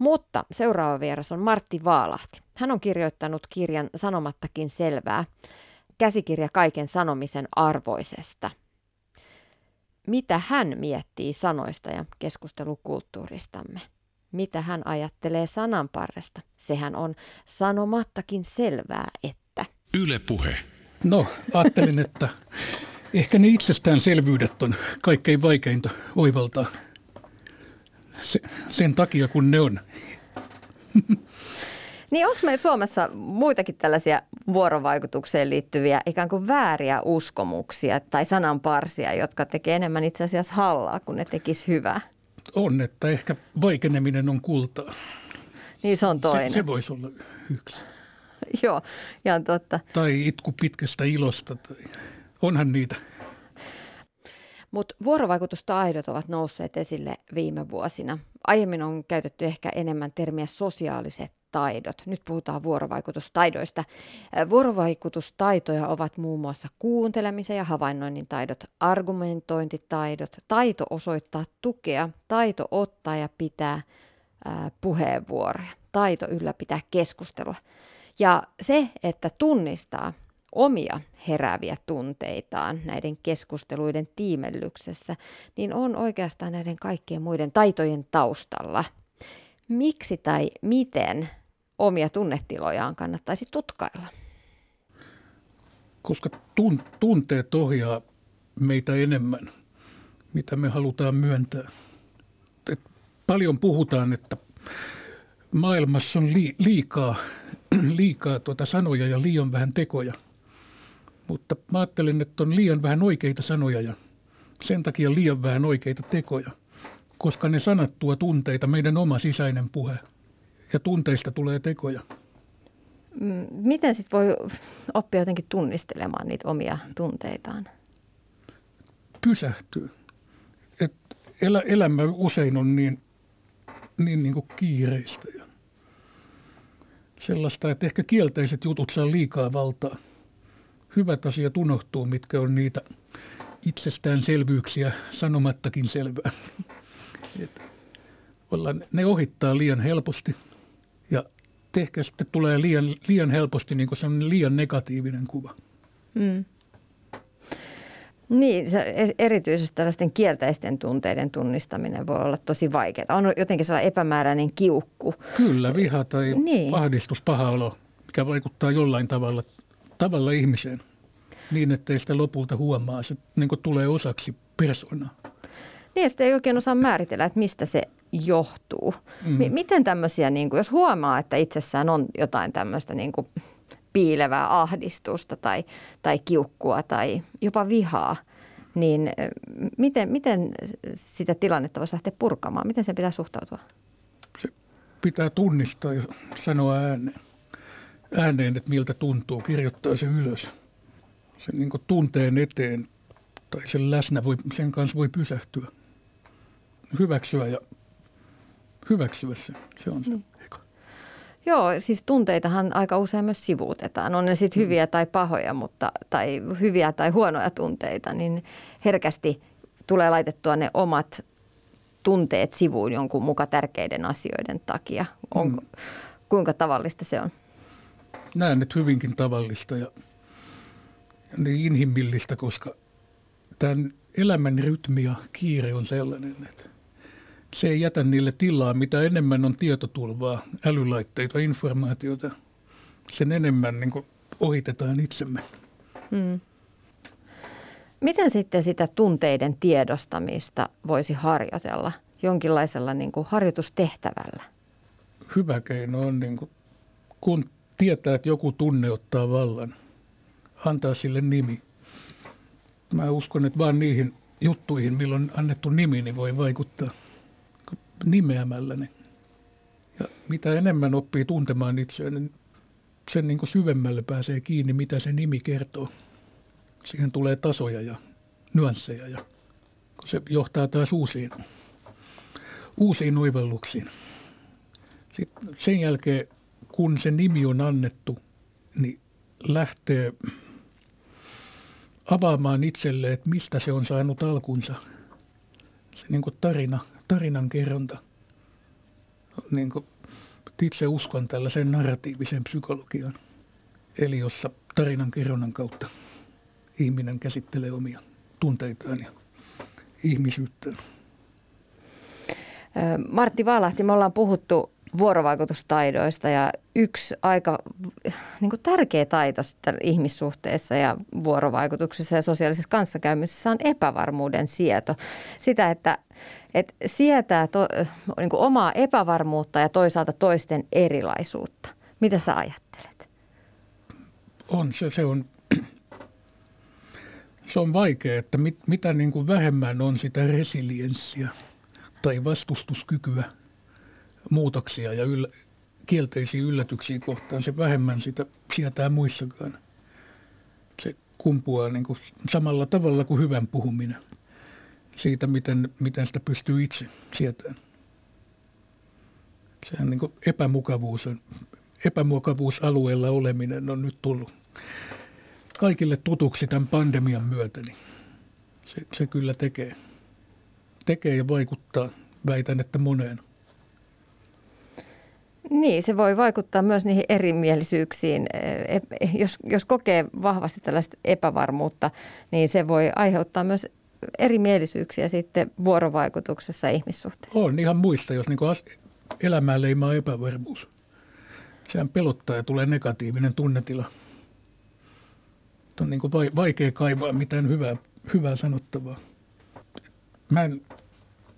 Mutta seuraava vieras on Martti Vaalahti. Hän on kirjoittanut kirjan Sanomattakin selvää, käsikirja kaiken sanomisen arvoisesta. Mitä hän miettii sanoista ja keskustelukulttuuristamme? Mitä hän ajattelee sananparresta? Sehän on sanomattakin selvää, että... Yle puhe. No, ajattelin, että ehkä ne itsestäänselvyydet on kaikkein vaikeinta oivaltaa. Se, sen takia, kun ne on. Niin onko meillä Suomessa muitakin tällaisia vuorovaikutukseen liittyviä ikään kuin vääriä uskomuksia tai sananparsia, jotka tekee enemmän itse asiassa hallaa kuin ne tekisi hyvää? On, että ehkä vaikeneminen on kultaa. Niin se on toinen. Se, se voisi olla yksi. Joo, ihan totta. Tai itku pitkästä ilosta. Tai... Onhan niitä. Mutta vuorovaikutustaidot ovat nousseet esille viime vuosina. Aiemmin on käytetty ehkä enemmän termiä sosiaaliset taidot. Nyt puhutaan vuorovaikutustaidoista. Vuorovaikutustaitoja ovat muun muassa kuuntelemisen ja havainnoinnin taidot, argumentointitaidot, taito osoittaa tukea, taito ottaa ja pitää ää, puheenvuoroja, taito ylläpitää keskustelua. Ja se, että tunnistaa omia herääviä tunteitaan näiden keskusteluiden tiimellyksessä, niin on oikeastaan näiden kaikkien muiden taitojen taustalla. Miksi tai miten omia tunnetilojaan kannattaisi tutkailla? Koska tun- tunteet ohjaa meitä enemmän, mitä me halutaan myöntää. Et paljon puhutaan, että maailmassa on li- liikaa, liikaa tuota sanoja ja liian vähän tekoja. Mutta mä ajattelen, että on liian vähän oikeita sanoja ja sen takia liian vähän oikeita tekoja, koska ne sanat tuo tunteita, meidän oma sisäinen puhe – ja tunteista tulee tekoja. Mm, miten sitten voi oppia jotenkin tunnistelemaan niitä omia tunteitaan? Pysähtyy. Et elä, elämä usein on niin, niin, niin kuin kiireistä ja sellaista, että ehkä kielteiset jutut saa liikaa valtaa. Hyvät asiat unohtuu, mitkä on niitä itsestäänselvyyksiä sanomattakin selvää. Et ne ohittaa liian helposti ja ehkä sitten tulee liian, liian helposti niin kuin liian negatiivinen kuva. Mm. Niin, se erityisesti tällaisten kielteisten tunteiden tunnistaminen voi olla tosi vaikeaa. On jotenkin sellainen epämääräinen kiukku. Kyllä, viha tai niin. ahdistus, paha olo, mikä vaikuttaa jollain tavalla, tavalla ihmiseen niin, että sitä lopulta huomaa. Se niin tulee osaksi persoonaa. Niin, ja sitten ei oikein osaa määritellä, että mistä se johtuu. Mm. M- miten tämmöisiä, niin kuin, jos huomaa, että itsessään on jotain tämmöistä niin kuin piilevää ahdistusta tai, tai kiukkua tai jopa vihaa, niin miten, miten sitä tilannetta voisi lähteä purkamaan? Miten se pitää suhtautua? Se pitää tunnistaa ja sanoa ääneen, ääneen että miltä tuntuu, kirjoittaa se ylös. Sen niin tunteen eteen tai sen läsnä voi, sen kanssa voi pysähtyä. Hyväksyä ja hyväksyä se. Se on se. Mm. Joo, siis tunteitahan aika usein myös sivuutetaan. On ne sitten mm. hyviä tai pahoja, mutta, tai hyviä tai huonoja tunteita, niin herkästi tulee laitettua ne omat tunteet sivuun jonkun muka tärkeiden asioiden takia. Onko, mm. Kuinka tavallista se on? Näen, että hyvinkin tavallista ja, niin inhimillistä, koska tämän elämän rytmi ja kiire on sellainen, että se ei jätä niille tilaa. Mitä enemmän on tietotulvaa, älylaitteita, informaatiota, sen enemmän niin ohitetaan itsemme. Hmm. Miten sitten sitä tunteiden tiedostamista voisi harjoitella jonkinlaisella niin kuin harjoitustehtävällä? Hyvä keino on, niin kuin, kun tietää, että joku tunne ottaa vallan, antaa sille nimi. Mä uskon, että vaan niihin juttuihin, milloin annettu nimi, niin voi vaikuttaa nimeämälläni. Ja mitä enemmän oppii tuntemaan itseään, niin sen niin kuin syvemmälle pääsee kiinni, mitä se nimi kertoo. Siihen tulee tasoja ja nyansseja ja se johtaa taas uusiin, uusiin oivalluksiin. Sitten sen jälkeen, kun se nimi on annettu, niin lähtee avaamaan itselle, että mistä se on saanut alkunsa. Se niin kuin tarina, tarinan kerronta. Niin kuin itse uskon tällaiseen narratiiviseen psykologiaan, eli jossa tarinan kerronnan kautta ihminen käsittelee omia tunteitaan ja ihmisyyttään. Martti Vaalahti, me ollaan puhuttu vuorovaikutustaidoista ja yksi aika niin kuin tärkeä taito ihmissuhteessa ja vuorovaikutuksessa ja sosiaalisessa kanssakäymisessä on epävarmuuden sieto. Sitä, että, että sietää to, niin kuin omaa epävarmuutta ja toisaalta toisten erilaisuutta. Mitä sä ajattelet? On se, se on, se on vaikea, että mit, mitä niin kuin vähemmän on sitä resilienssiä tai vastustuskykyä – muutoksia ja yllä, kielteisiä yllätyksiä kohtaan, se vähemmän sitä sietää muissakaan. Se kumpuaa niin kuin samalla tavalla kuin hyvän puhuminen siitä, miten, miten sitä pystyy itse sietämään. Sehän niin kuin epämukavuus on, epämukavuusalueella oleminen on nyt tullut kaikille tutuksi tämän pandemian myötä, niin se, se kyllä tekee. Tekee ja vaikuttaa, väitän, että moneen. Niin, se voi vaikuttaa myös niihin erimielisyyksiin. Jos, jos kokee vahvasti tällaista epävarmuutta, niin se voi aiheuttaa myös erimielisyyksiä sitten vuorovaikutuksessa ihmissuhteessa. On ihan muista, jos niin elämää leimaa epävarmuus. Sehän pelottaa ja tulee negatiivinen tunnetila. On niin kuin vaikea kaivaa mitään hyvää, hyvää sanottavaa. Mä en,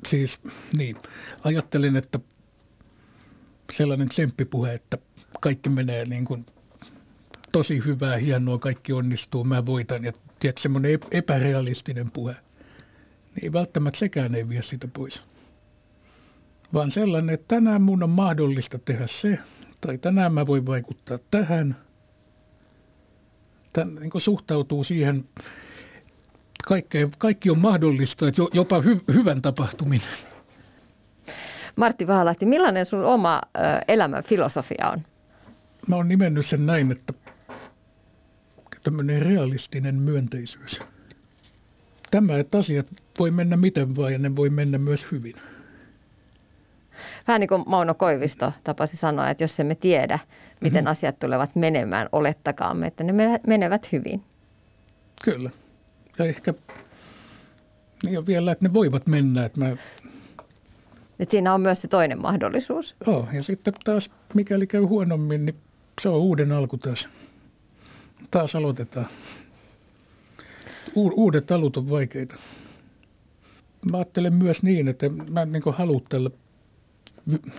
siis niin, ajattelin, että sellainen tsemppipuhe, että kaikki menee niin kuin tosi hyvää, hienoa, kaikki onnistuu, mä voitan. Ja tiedätkö, semmoinen epärealistinen puhe, niin välttämättä sekään ei vie sitä pois. Vaan sellainen, että tänään mun on mahdollista tehdä se, tai tänään mä voin vaikuttaa tähän. Tän, niin suhtautuu siihen, kaikkea, kaikki on mahdollista, että jopa hy, hyvän tapahtuminen. Martti Vaalahti, millainen sun oma elämän filosofia on? Mä oon nimennyt sen näin, että tämmöinen realistinen myönteisyys. tämä, että asiat voi mennä miten vaan ja ne voi mennä myös hyvin. Vähän niin kuin Mauno Koivisto tapasi sanoa, että jos emme tiedä, miten mm-hmm. asiat tulevat menemään, olettakaamme, että ne menevät hyvin. Kyllä. Ja ehkä ja vielä, että ne voivat mennä. Että mä... Nyt siinä on myös se toinen mahdollisuus. Joo, ja sitten taas mikäli käy huonommin, niin se on uuden alku taas. Taas aloitetaan. Uudet alut on vaikeita. Mä ajattelen myös niin, että mä en niin haluttella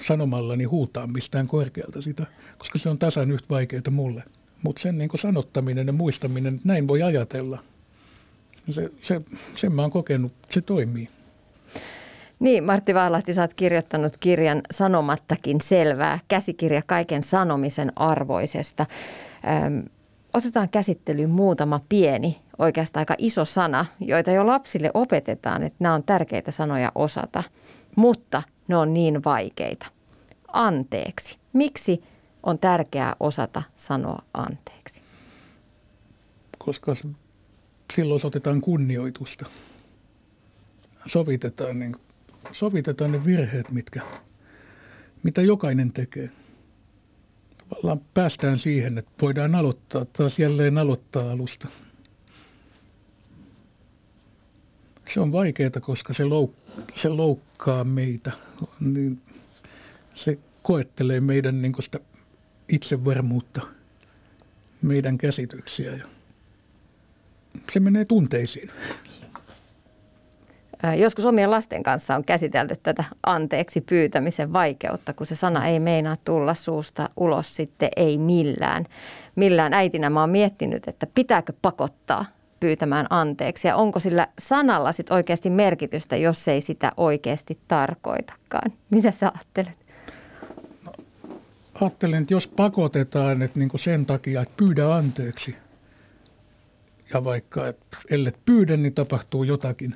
sanomallani huutaa mistään korkealta sitä, koska se on tasan yhtä vaikeaa mulle. Mutta sen niin sanottaminen ja muistaminen, että näin voi ajatella, se, se, sen mä oon kokenut, se toimii. Niin, Martti Vaalahti, sä oot kirjoittanut kirjan Sanomattakin selvää, käsikirja kaiken sanomisen arvoisesta. Öm, otetaan käsittelyyn muutama pieni, oikeastaan aika iso sana, joita jo lapsille opetetaan, että nämä on tärkeitä sanoja osata, mutta ne on niin vaikeita. Anteeksi. Miksi on tärkeää osata sanoa anteeksi? Koska silloin otetaan kunnioitusta. Sovitetaan, niin, sovitetaan ne virheet, mitkä, mitä jokainen tekee. Tavallaan päästään siihen, että voidaan aloittaa, taas jälleen aloittaa alusta. Se on vaikeaa, koska se, louk- se loukkaa meitä. Niin se koettelee meidän niin sitä itsevarmuutta, meidän käsityksiä. Se menee tunteisiin. Joskus omien lasten kanssa on käsitelty tätä anteeksi pyytämisen vaikeutta, kun se sana ei meinaa tulla suusta ulos sitten ei millään. Millään äitinä mä oon miettinyt, että pitääkö pakottaa pyytämään anteeksi ja onko sillä sanalla sit oikeasti merkitystä, jos ei sitä oikeasti tarkoitakaan. Mitä sä ajattelet? No, ajattelen, että jos pakotetaan että niin sen takia, että pyydä anteeksi ja vaikka että ellet pyydä, niin tapahtuu jotakin,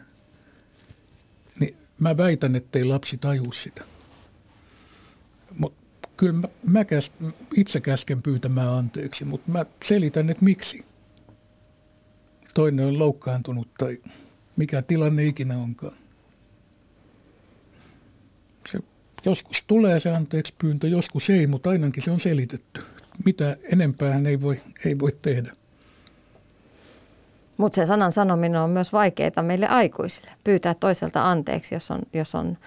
mä väitän, ettei lapsi tajuu sitä. Mutta kyllä mä, mä käs, itse käsken pyytämään anteeksi, mutta mä selitän, että miksi toinen on loukkaantunut tai mikä tilanne ikinä onkaan. Se, joskus tulee se anteeksi pyyntö, joskus ei, mutta ainakin se on selitetty. Mitä enempää ei voi, ei voi tehdä. Mutta se sanan sanominen on myös vaikeaa meille aikuisille. Pyytää toiselta anteeksi, jos on, jos on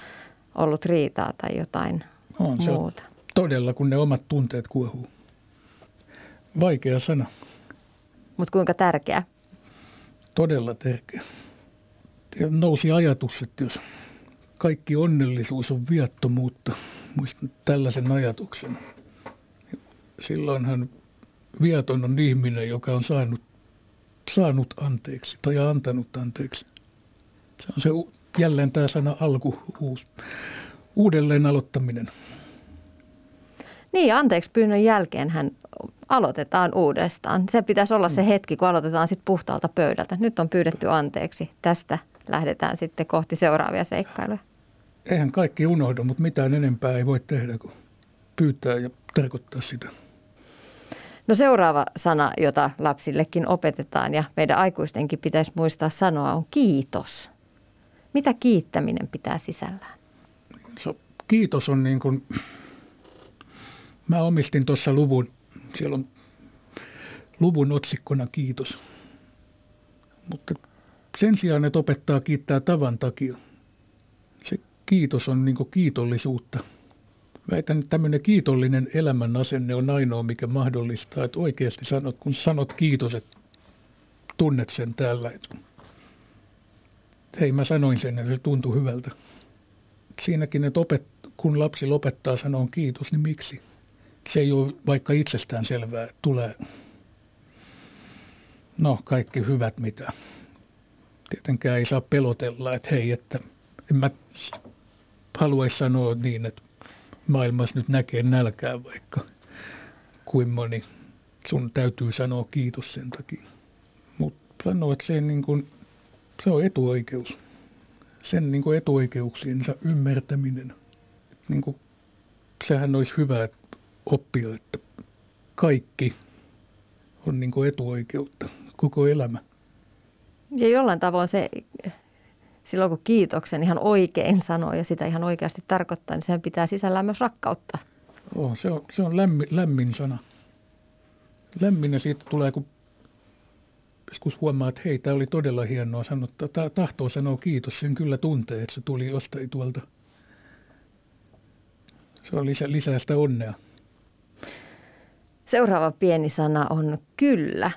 ollut riitaa tai jotain on, se muuta. On todella, kun ne omat tunteet kuohuu. Vaikea sana. Mutta kuinka tärkeä? todella tärkeä. Ja nousi ajatus, että jos kaikki onnellisuus on viattomuutta, muistan tällaisen ajatuksen. Silloinhan viaton on ihminen, joka on saanut, saanut anteeksi tai antanut anteeksi. Se on se jälleen tämä sana alku, uusi, uudelleen aloittaminen. Niin, anteeksi pyynnön jälkeen hän aloitetaan uudestaan. Se pitäisi olla se mm. hetki, kun aloitetaan sitten puhtaalta pöydältä. Nyt on pyydetty anteeksi. Tästä lähdetään sitten kohti seuraavia seikkailuja. Eihän kaikki unohdu, mutta mitään enempää ei voi tehdä kuin pyytää ja tarkoittaa sitä. No seuraava sana, jota lapsillekin opetetaan ja meidän aikuistenkin pitäisi muistaa sanoa, on kiitos. Mitä kiittäminen pitää sisällään? Kiitos on niin kuin, mä omistin tuossa luvun siellä on luvun otsikkona kiitos. Mutta sen sijaan, että opettaa kiittää tavan takia, se kiitos on niin kiitollisuutta. Väitän, että tämmöinen kiitollinen elämän asenne on ainoa, mikä mahdollistaa, että oikeasti sanot, kun sanot kiitos, että tunnet sen täällä, että hei mä sanoin sen ja se tuntui hyvältä. Siinäkin, että opet, kun lapsi lopettaa sanoa kiitos, niin miksi? se ei ole vaikka itsestään selvää, että tulee no kaikki hyvät, mitä tietenkään ei saa pelotella, että hei, että en mä haluaisi sanoa niin, että maailmassa nyt näkee nälkää vaikka kuin moni. Sun täytyy sanoa kiitos sen takia. Mutta sanoa, että se, niin kun, se on etuoikeus. Sen niin etuoikeuksiensa ymmärtäminen. Niin kun, sehän olisi hyvä, että oppia, että kaikki on niin etuoikeutta, koko elämä. Ja jollain tavoin se, silloin kun kiitoksen ihan oikein sanoo ja sitä ihan oikeasti tarkoittaa, niin sehän pitää sisällään myös rakkautta. Oh, se on, se on lämmin, lämmin sana. Lämmin ja siitä tulee, kun joskus huomaa, että hei, tämä oli todella hienoa. Tämä tahtoo sanoa kiitos, sen kyllä tuntee, että se tuli jostain tuolta. Se on lisä, lisää sitä onnea. Seuraava pieni sana on kyllä.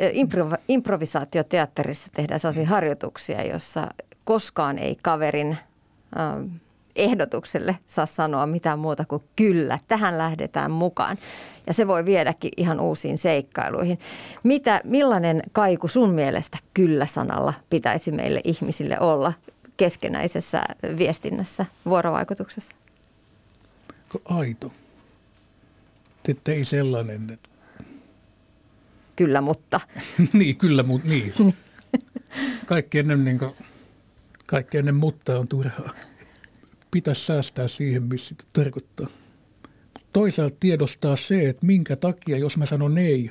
Improv- improvisaatioteatterissa tehdään sellaisia harjoituksia, jossa koskaan ei kaverin äh, ehdotukselle saa sanoa mitään muuta kuin kyllä. Tähän lähdetään mukaan. Ja se voi viedäkin ihan uusiin seikkailuihin. Mitä, millainen kaiku sun mielestä kyllä-sanalla pitäisi meille ihmisille olla keskenäisessä viestinnässä, vuorovaikutuksessa? Aito. Että ei sellainen. Että... Kyllä, mutta. niin, kyllä, mutta niin. Kaikki ennen, niin kuin, kaikki ennen mutta on turhaa. Pitäisi säästää siihen, missä sitä tarkoittaa. Toisaalta tiedostaa se, että minkä takia, jos mä sanon ei,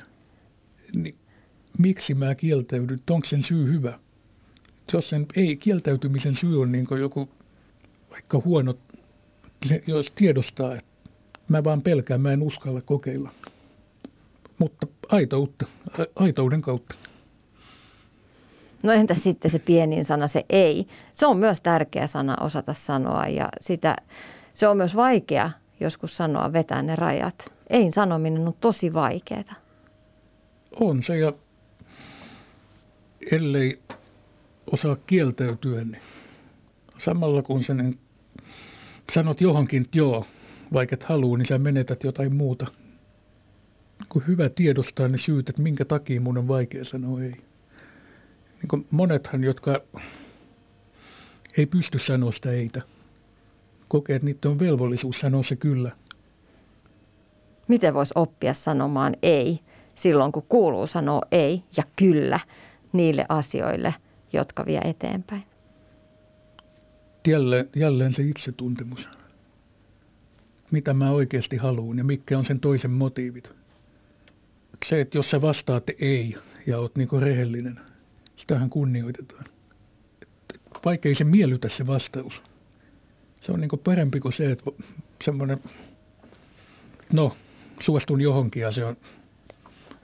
niin miksi mä kieltäydyn, onko sen syy hyvä. Jos sen ei kieltäytymisen syy on niin joku vaikka huono, jos tiedostaa, että Mä vaan pelkään, mä en uskalla kokeilla. Mutta aitoutta, aitouden kautta. No entä sitten se pienin sana, se ei. Se on myös tärkeä sana osata sanoa ja sitä, se on myös vaikea joskus sanoa, vetää ne rajat. Ei sanominen on tosi vaikeaa. On se ja ellei osaa kieltäytyä, niin samalla kun sen sanot johonkin, joo, vaikka et halua, niin sä menetät jotain muuta. Kun hyvä tiedostaa ne syyt, että minkä takia mun on vaikea sanoa ei. Niin kuin monethan, jotka ei pysty sanoa sitä eitä, kokee, että niiden on velvollisuus sanoa se kyllä. Miten voisi oppia sanomaan ei silloin, kun kuuluu sanoa ei ja kyllä niille asioille, jotka vie eteenpäin? Jälleen, jälleen se itsetuntemus mitä mä oikeasti haluan ja mikä on sen toisen motiivit. Se, että jos sä vastaat ei ja oot niin rehellinen, sitähän kunnioitetaan. Vaikka ei se miellytä se vastaus. Se on niin parempi kuin se, että semmoinen, no, suostun johonkin ja se on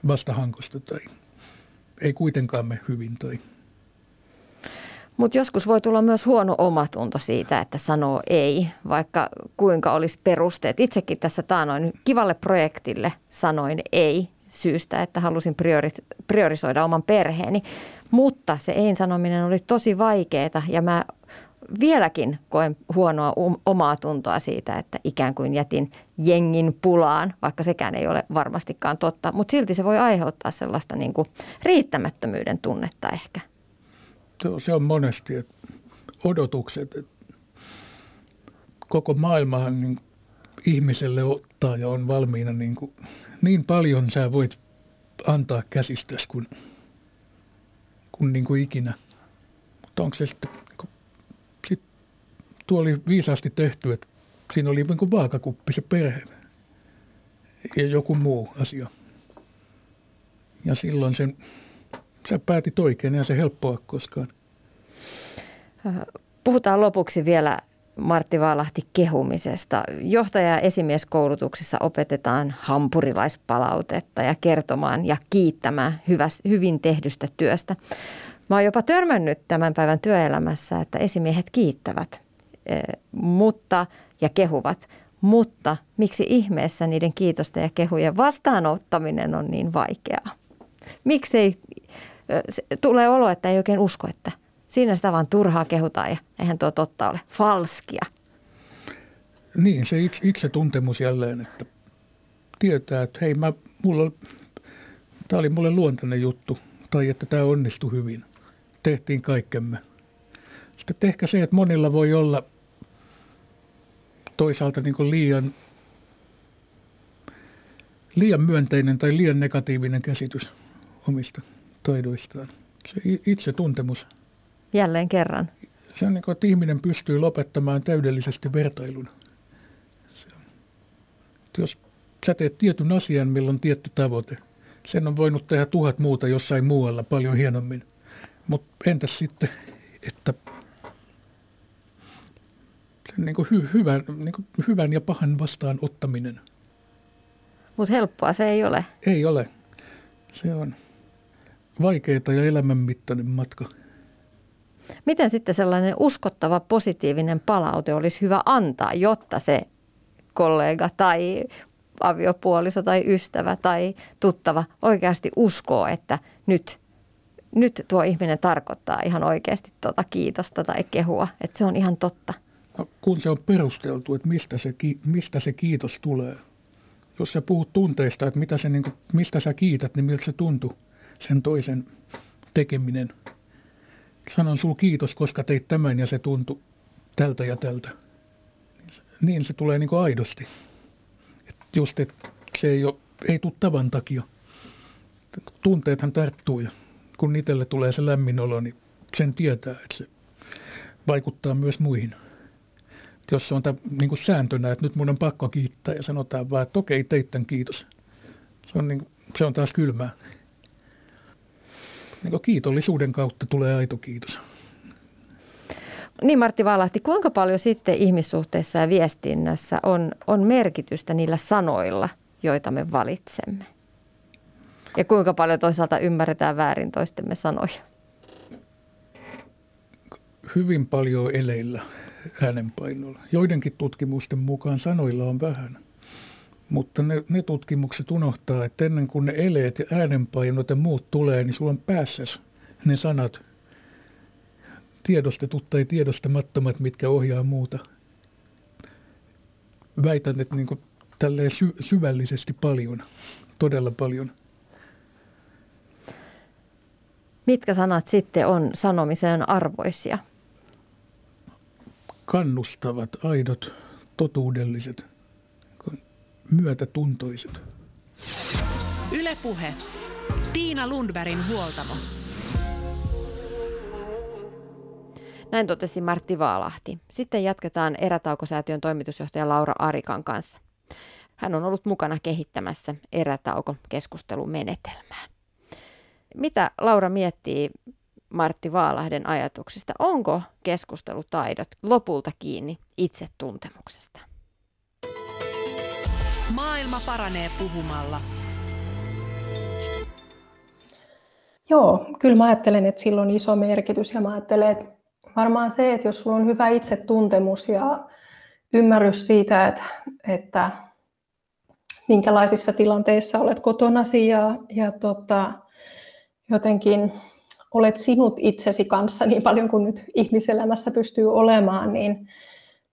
vastahankosta tai ei kuitenkaan me hyvin tai – mutta joskus voi tulla myös huono omatunto siitä, että sanoo ei, vaikka kuinka olisi perusteet. Itsekin tässä taanoin kivalle projektille sanoin ei syystä, että halusin priori- priorisoida oman perheeni. Mutta se ei sanominen oli tosi vaikeaa ja mä vieläkin koen huonoa um- omaa tuntoa siitä, että ikään kuin jätin jengin pulaan, vaikka sekään ei ole varmastikaan totta. Mutta silti se voi aiheuttaa sellaista niin kuin riittämättömyyden tunnetta ehkä se on monesti, että odotukset, että koko maailmahan niin ihmiselle ottaa ja on valmiina niin, kuin, niin paljon sä voit antaa käsistäsi kuin, kuin, niin kuin ikinä. Mutta onko se sitten, niin kuin, sit, tuo oli viisaasti tehty, että siinä oli niin kuin vaakakuppi se perhe ja joku muu asia. Ja silloin sen sä päätit oikein ja se helppoa koskaan. Puhutaan lopuksi vielä Martti Vaalahti kehumisesta. Johtaja- ja esimieskoulutuksessa opetetaan hampurilaispalautetta ja kertomaan ja kiittämään hyvin tehdystä työstä. Mä oon jopa törmännyt tämän päivän työelämässä, että esimiehet kiittävät e, mutta, ja kehuvat, mutta miksi ihmeessä niiden kiitosten ja kehujen vastaanottaminen on niin vaikeaa? Miksei tulee olo, että ei oikein usko, että siinä sitä vaan turhaa kehutaan ja eihän tuo totta ole. Falskia. Niin, se itse, itse tuntemus jälleen, että tietää, että hei, mä, mulla, tämä oli mulle luontainen juttu tai että tämä onnistui hyvin. Tehtiin kaikkemme. Sitten ehkä se, että monilla voi olla toisaalta niin kuin liian, liian myönteinen tai liian negatiivinen käsitys omista taidoistaan. Se itse tuntemus. Jälleen kerran. Se on niin kuin, että ihminen pystyy lopettamaan täydellisesti vertailun. Se on. Jos sä teet tietyn asian, millä on tietty tavoite, sen on voinut tehdä tuhat muuta jossain muualla paljon hienommin. Mutta entäs sitten, että sen niin kuin hy, hyvän, niin kuin hyvän ja pahan vastaanottaminen. Mutta helppoa se ei ole. Ei ole. Se on vaikeaa ja elämänmittainen matka. Miten sitten sellainen uskottava positiivinen palaute olisi hyvä antaa, jotta se kollega tai aviopuoliso tai ystävä tai tuttava oikeasti uskoo, että nyt, nyt tuo ihminen tarkoittaa ihan oikeasti tuota kiitosta tai kehua, että se on ihan totta. No, kun se on perusteltu, että mistä se, mistä se kiitos tulee. Jos sä puhut tunteista, että mitä se, niin kuin, mistä sä kiität, niin miltä se tuntuu sen toisen tekeminen. Sanon sulla kiitos, koska teit tämän ja se tuntui tältä ja tältä. Niin se tulee niin kuin aidosti. Et just, että se ei, ole, ei tule tavan takia. Tunteethan tarttuu ja kun itselle tulee se lämmin olo, niin sen tietää, että se vaikuttaa myös muihin. Et jos se on tämän, niin kuin sääntönä, että nyt mun on pakko kiittää ja sanotaan vaan, että okei, teit tämän kiitos. Se on, niin, se on taas kylmää. Niin kiitollisuuden kautta tulee aito kiitos. Niin Martti Valahti, kuinka paljon sitten ihmissuhteissa ja viestinnässä on, on merkitystä niillä sanoilla, joita me valitsemme? Ja kuinka paljon toisaalta ymmärretään väärin toistemme sanoja? Hyvin paljon eleillä äänenpainolla. Joidenkin tutkimusten mukaan sanoilla on vähän. Mutta ne, ne tutkimukset unohtaa, että ennen kuin ne eleet ja äänenpainot ja muut tulee, niin sulla on päässä ne sanat – tiedostetut tai tiedostamattomat, mitkä ohjaa muuta. Väitän, että niin tälleen sy- syvällisesti paljon, todella paljon. Mitkä sanat sitten on sanomisen arvoisia? Kannustavat, aidot, totuudelliset, myötätuntoiset. Ylepuhe. Tiina Lundbergin huoltamo. Näin totesi Martti Vaalahti. Sitten jatketaan Erätaukosäätiön toimitusjohtaja Laura Arikan kanssa. Hän on ollut mukana kehittämässä erätauko-keskustelumenetelmää. Mitä Laura miettii Martti Vaalahden ajatuksista? Onko keskustelutaidot lopulta kiinni itsetuntemuksesta? Maailma paranee puhumalla. Joo, kyllä mä ajattelen, että sillä on iso merkitys ja mä ajattelen, että varmaan se, että jos sulla on hyvä itsetuntemus ja ymmärrys siitä, että, että minkälaisissa tilanteissa olet kotonasi ja, ja tota, jotenkin olet sinut itsesi kanssa niin paljon kuin nyt ihmiselämässä pystyy olemaan, niin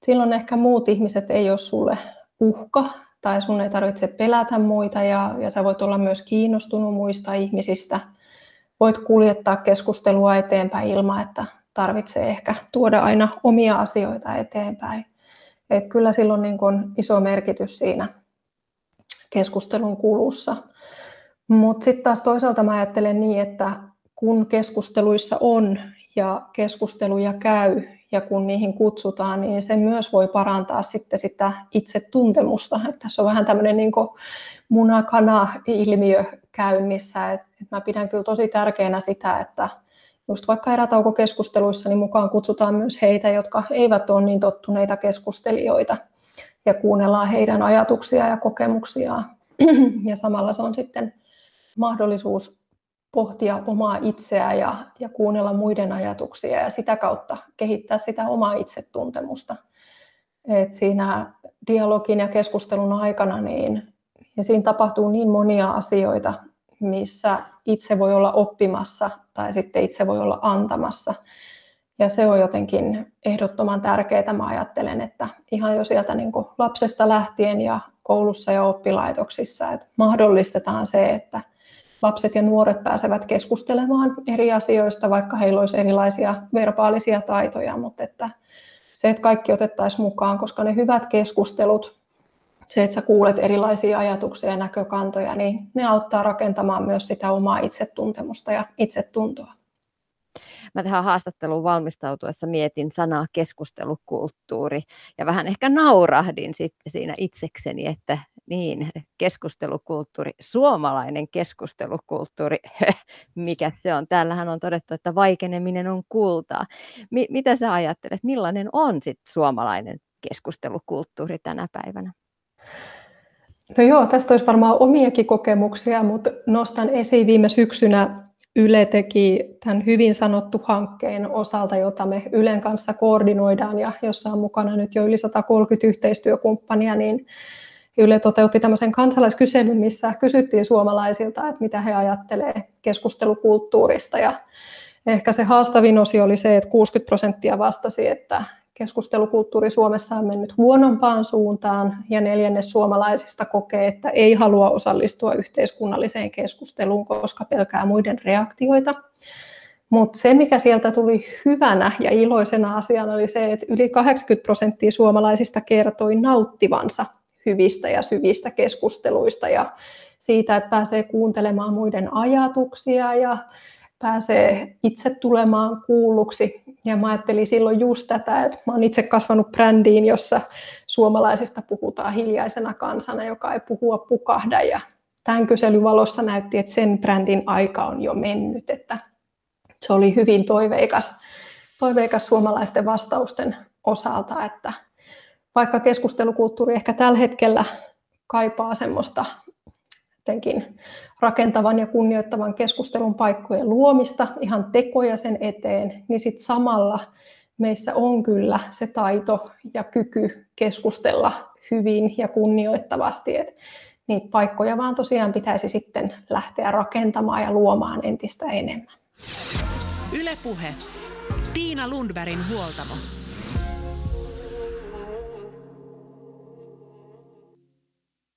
silloin ehkä muut ihmiset ei ole sulle uhka tai sun ei tarvitse pelätä muita ja, ja sä voit olla myös kiinnostunut muista ihmisistä. Voit kuljettaa keskustelua eteenpäin ilman, että tarvitsee ehkä tuoda aina omia asioita eteenpäin. Et kyllä silloin niin on iso merkitys siinä keskustelun kulussa. Mutta sitten taas toisaalta mä ajattelen niin, että kun keskusteluissa on ja keskusteluja käy ja kun niihin kutsutaan, niin se myös voi parantaa sitten sitä itsetuntemusta. Että tässä on vähän tämmöinen niin munakana-ilmiö käynnissä. Et, et mä pidän kyllä tosi tärkeänä sitä, että just vaikka erätaukokeskusteluissa, niin mukaan kutsutaan myös heitä, jotka eivät ole niin tottuneita keskustelijoita ja kuunnellaan heidän ajatuksia ja kokemuksiaan. Ja samalla se on sitten mahdollisuus pohtia omaa itseä ja, ja kuunnella muiden ajatuksia ja sitä kautta kehittää sitä omaa itsetuntemusta. Et siinä dialogin ja keskustelun aikana niin, ja siinä tapahtuu niin monia asioita, missä itse voi olla oppimassa tai sitten itse voi olla antamassa. Ja se on jotenkin ehdottoman tärkeää, mä ajattelen, että ihan jo sieltä niin lapsesta lähtien ja koulussa ja oppilaitoksissa, että mahdollistetaan se, että lapset ja nuoret pääsevät keskustelemaan eri asioista, vaikka heillä olisi erilaisia verbaalisia taitoja, mutta että se, että kaikki otettaisiin mukaan, koska ne hyvät keskustelut se, että sä kuulet erilaisia ajatuksia ja näkökantoja, niin ne auttaa rakentamaan myös sitä omaa itsetuntemusta ja itsetuntoa. Mä tähän haastatteluun valmistautuessa mietin sanaa keskustelukulttuuri ja vähän ehkä naurahdin sitten siinä itsekseni, että niin, keskustelukulttuuri, suomalainen keskustelukulttuuri, mikä se on? Täällähän on todettu, että vaikeneminen on kultaa. Mi- mitä sä ajattelet, millainen on sitten suomalainen keskustelukulttuuri tänä päivänä? No joo, tästä olisi varmaan omiakin kokemuksia, mutta nostan esiin viime syksynä Yle teki tämän hyvin sanottu hankkeen osalta, jota me Ylen kanssa koordinoidaan ja jossa on mukana nyt jo yli 130 yhteistyökumppania, niin Yle toteutti tämmöisen kansalaiskyselyn, missä kysyttiin suomalaisilta, että mitä he ajattelee keskustelukulttuurista. Ja ehkä se haastavin osio oli se, että 60 prosenttia vastasi, että keskustelukulttuuri Suomessa on mennyt huonompaan suuntaan ja neljännes suomalaisista kokee, että ei halua osallistua yhteiskunnalliseen keskusteluun, koska pelkää muiden reaktioita. Mutta se, mikä sieltä tuli hyvänä ja iloisena asiana, oli se, että yli 80 prosenttia suomalaisista kertoi nauttivansa hyvistä ja syvistä keskusteluista ja siitä, että pääsee kuuntelemaan muiden ajatuksia ja pääsee itse tulemaan kuulluksi. Ja mä ajattelin silloin just tätä, että mä oon itse kasvanut brändiin, jossa suomalaisista puhutaan hiljaisena kansana, joka ei puhua pukahda. Ja tämän kyselyn valossa näytti, että sen brändin aika on jo mennyt. Että se oli hyvin toiveikas, toiveikas suomalaisten vastausten osalta, että vaikka keskustelukulttuuri ehkä tällä hetkellä kaipaa semmoista jotenkin rakentavan ja kunnioittavan keskustelun paikkojen luomista, ihan tekoja sen eteen, niin sitten samalla meissä on kyllä se taito ja kyky keskustella hyvin ja kunnioittavasti, että niitä paikkoja vaan tosiaan pitäisi sitten lähteä rakentamaan ja luomaan entistä enemmän. Ylepuhe. Tiina Lundbergin huoltamo.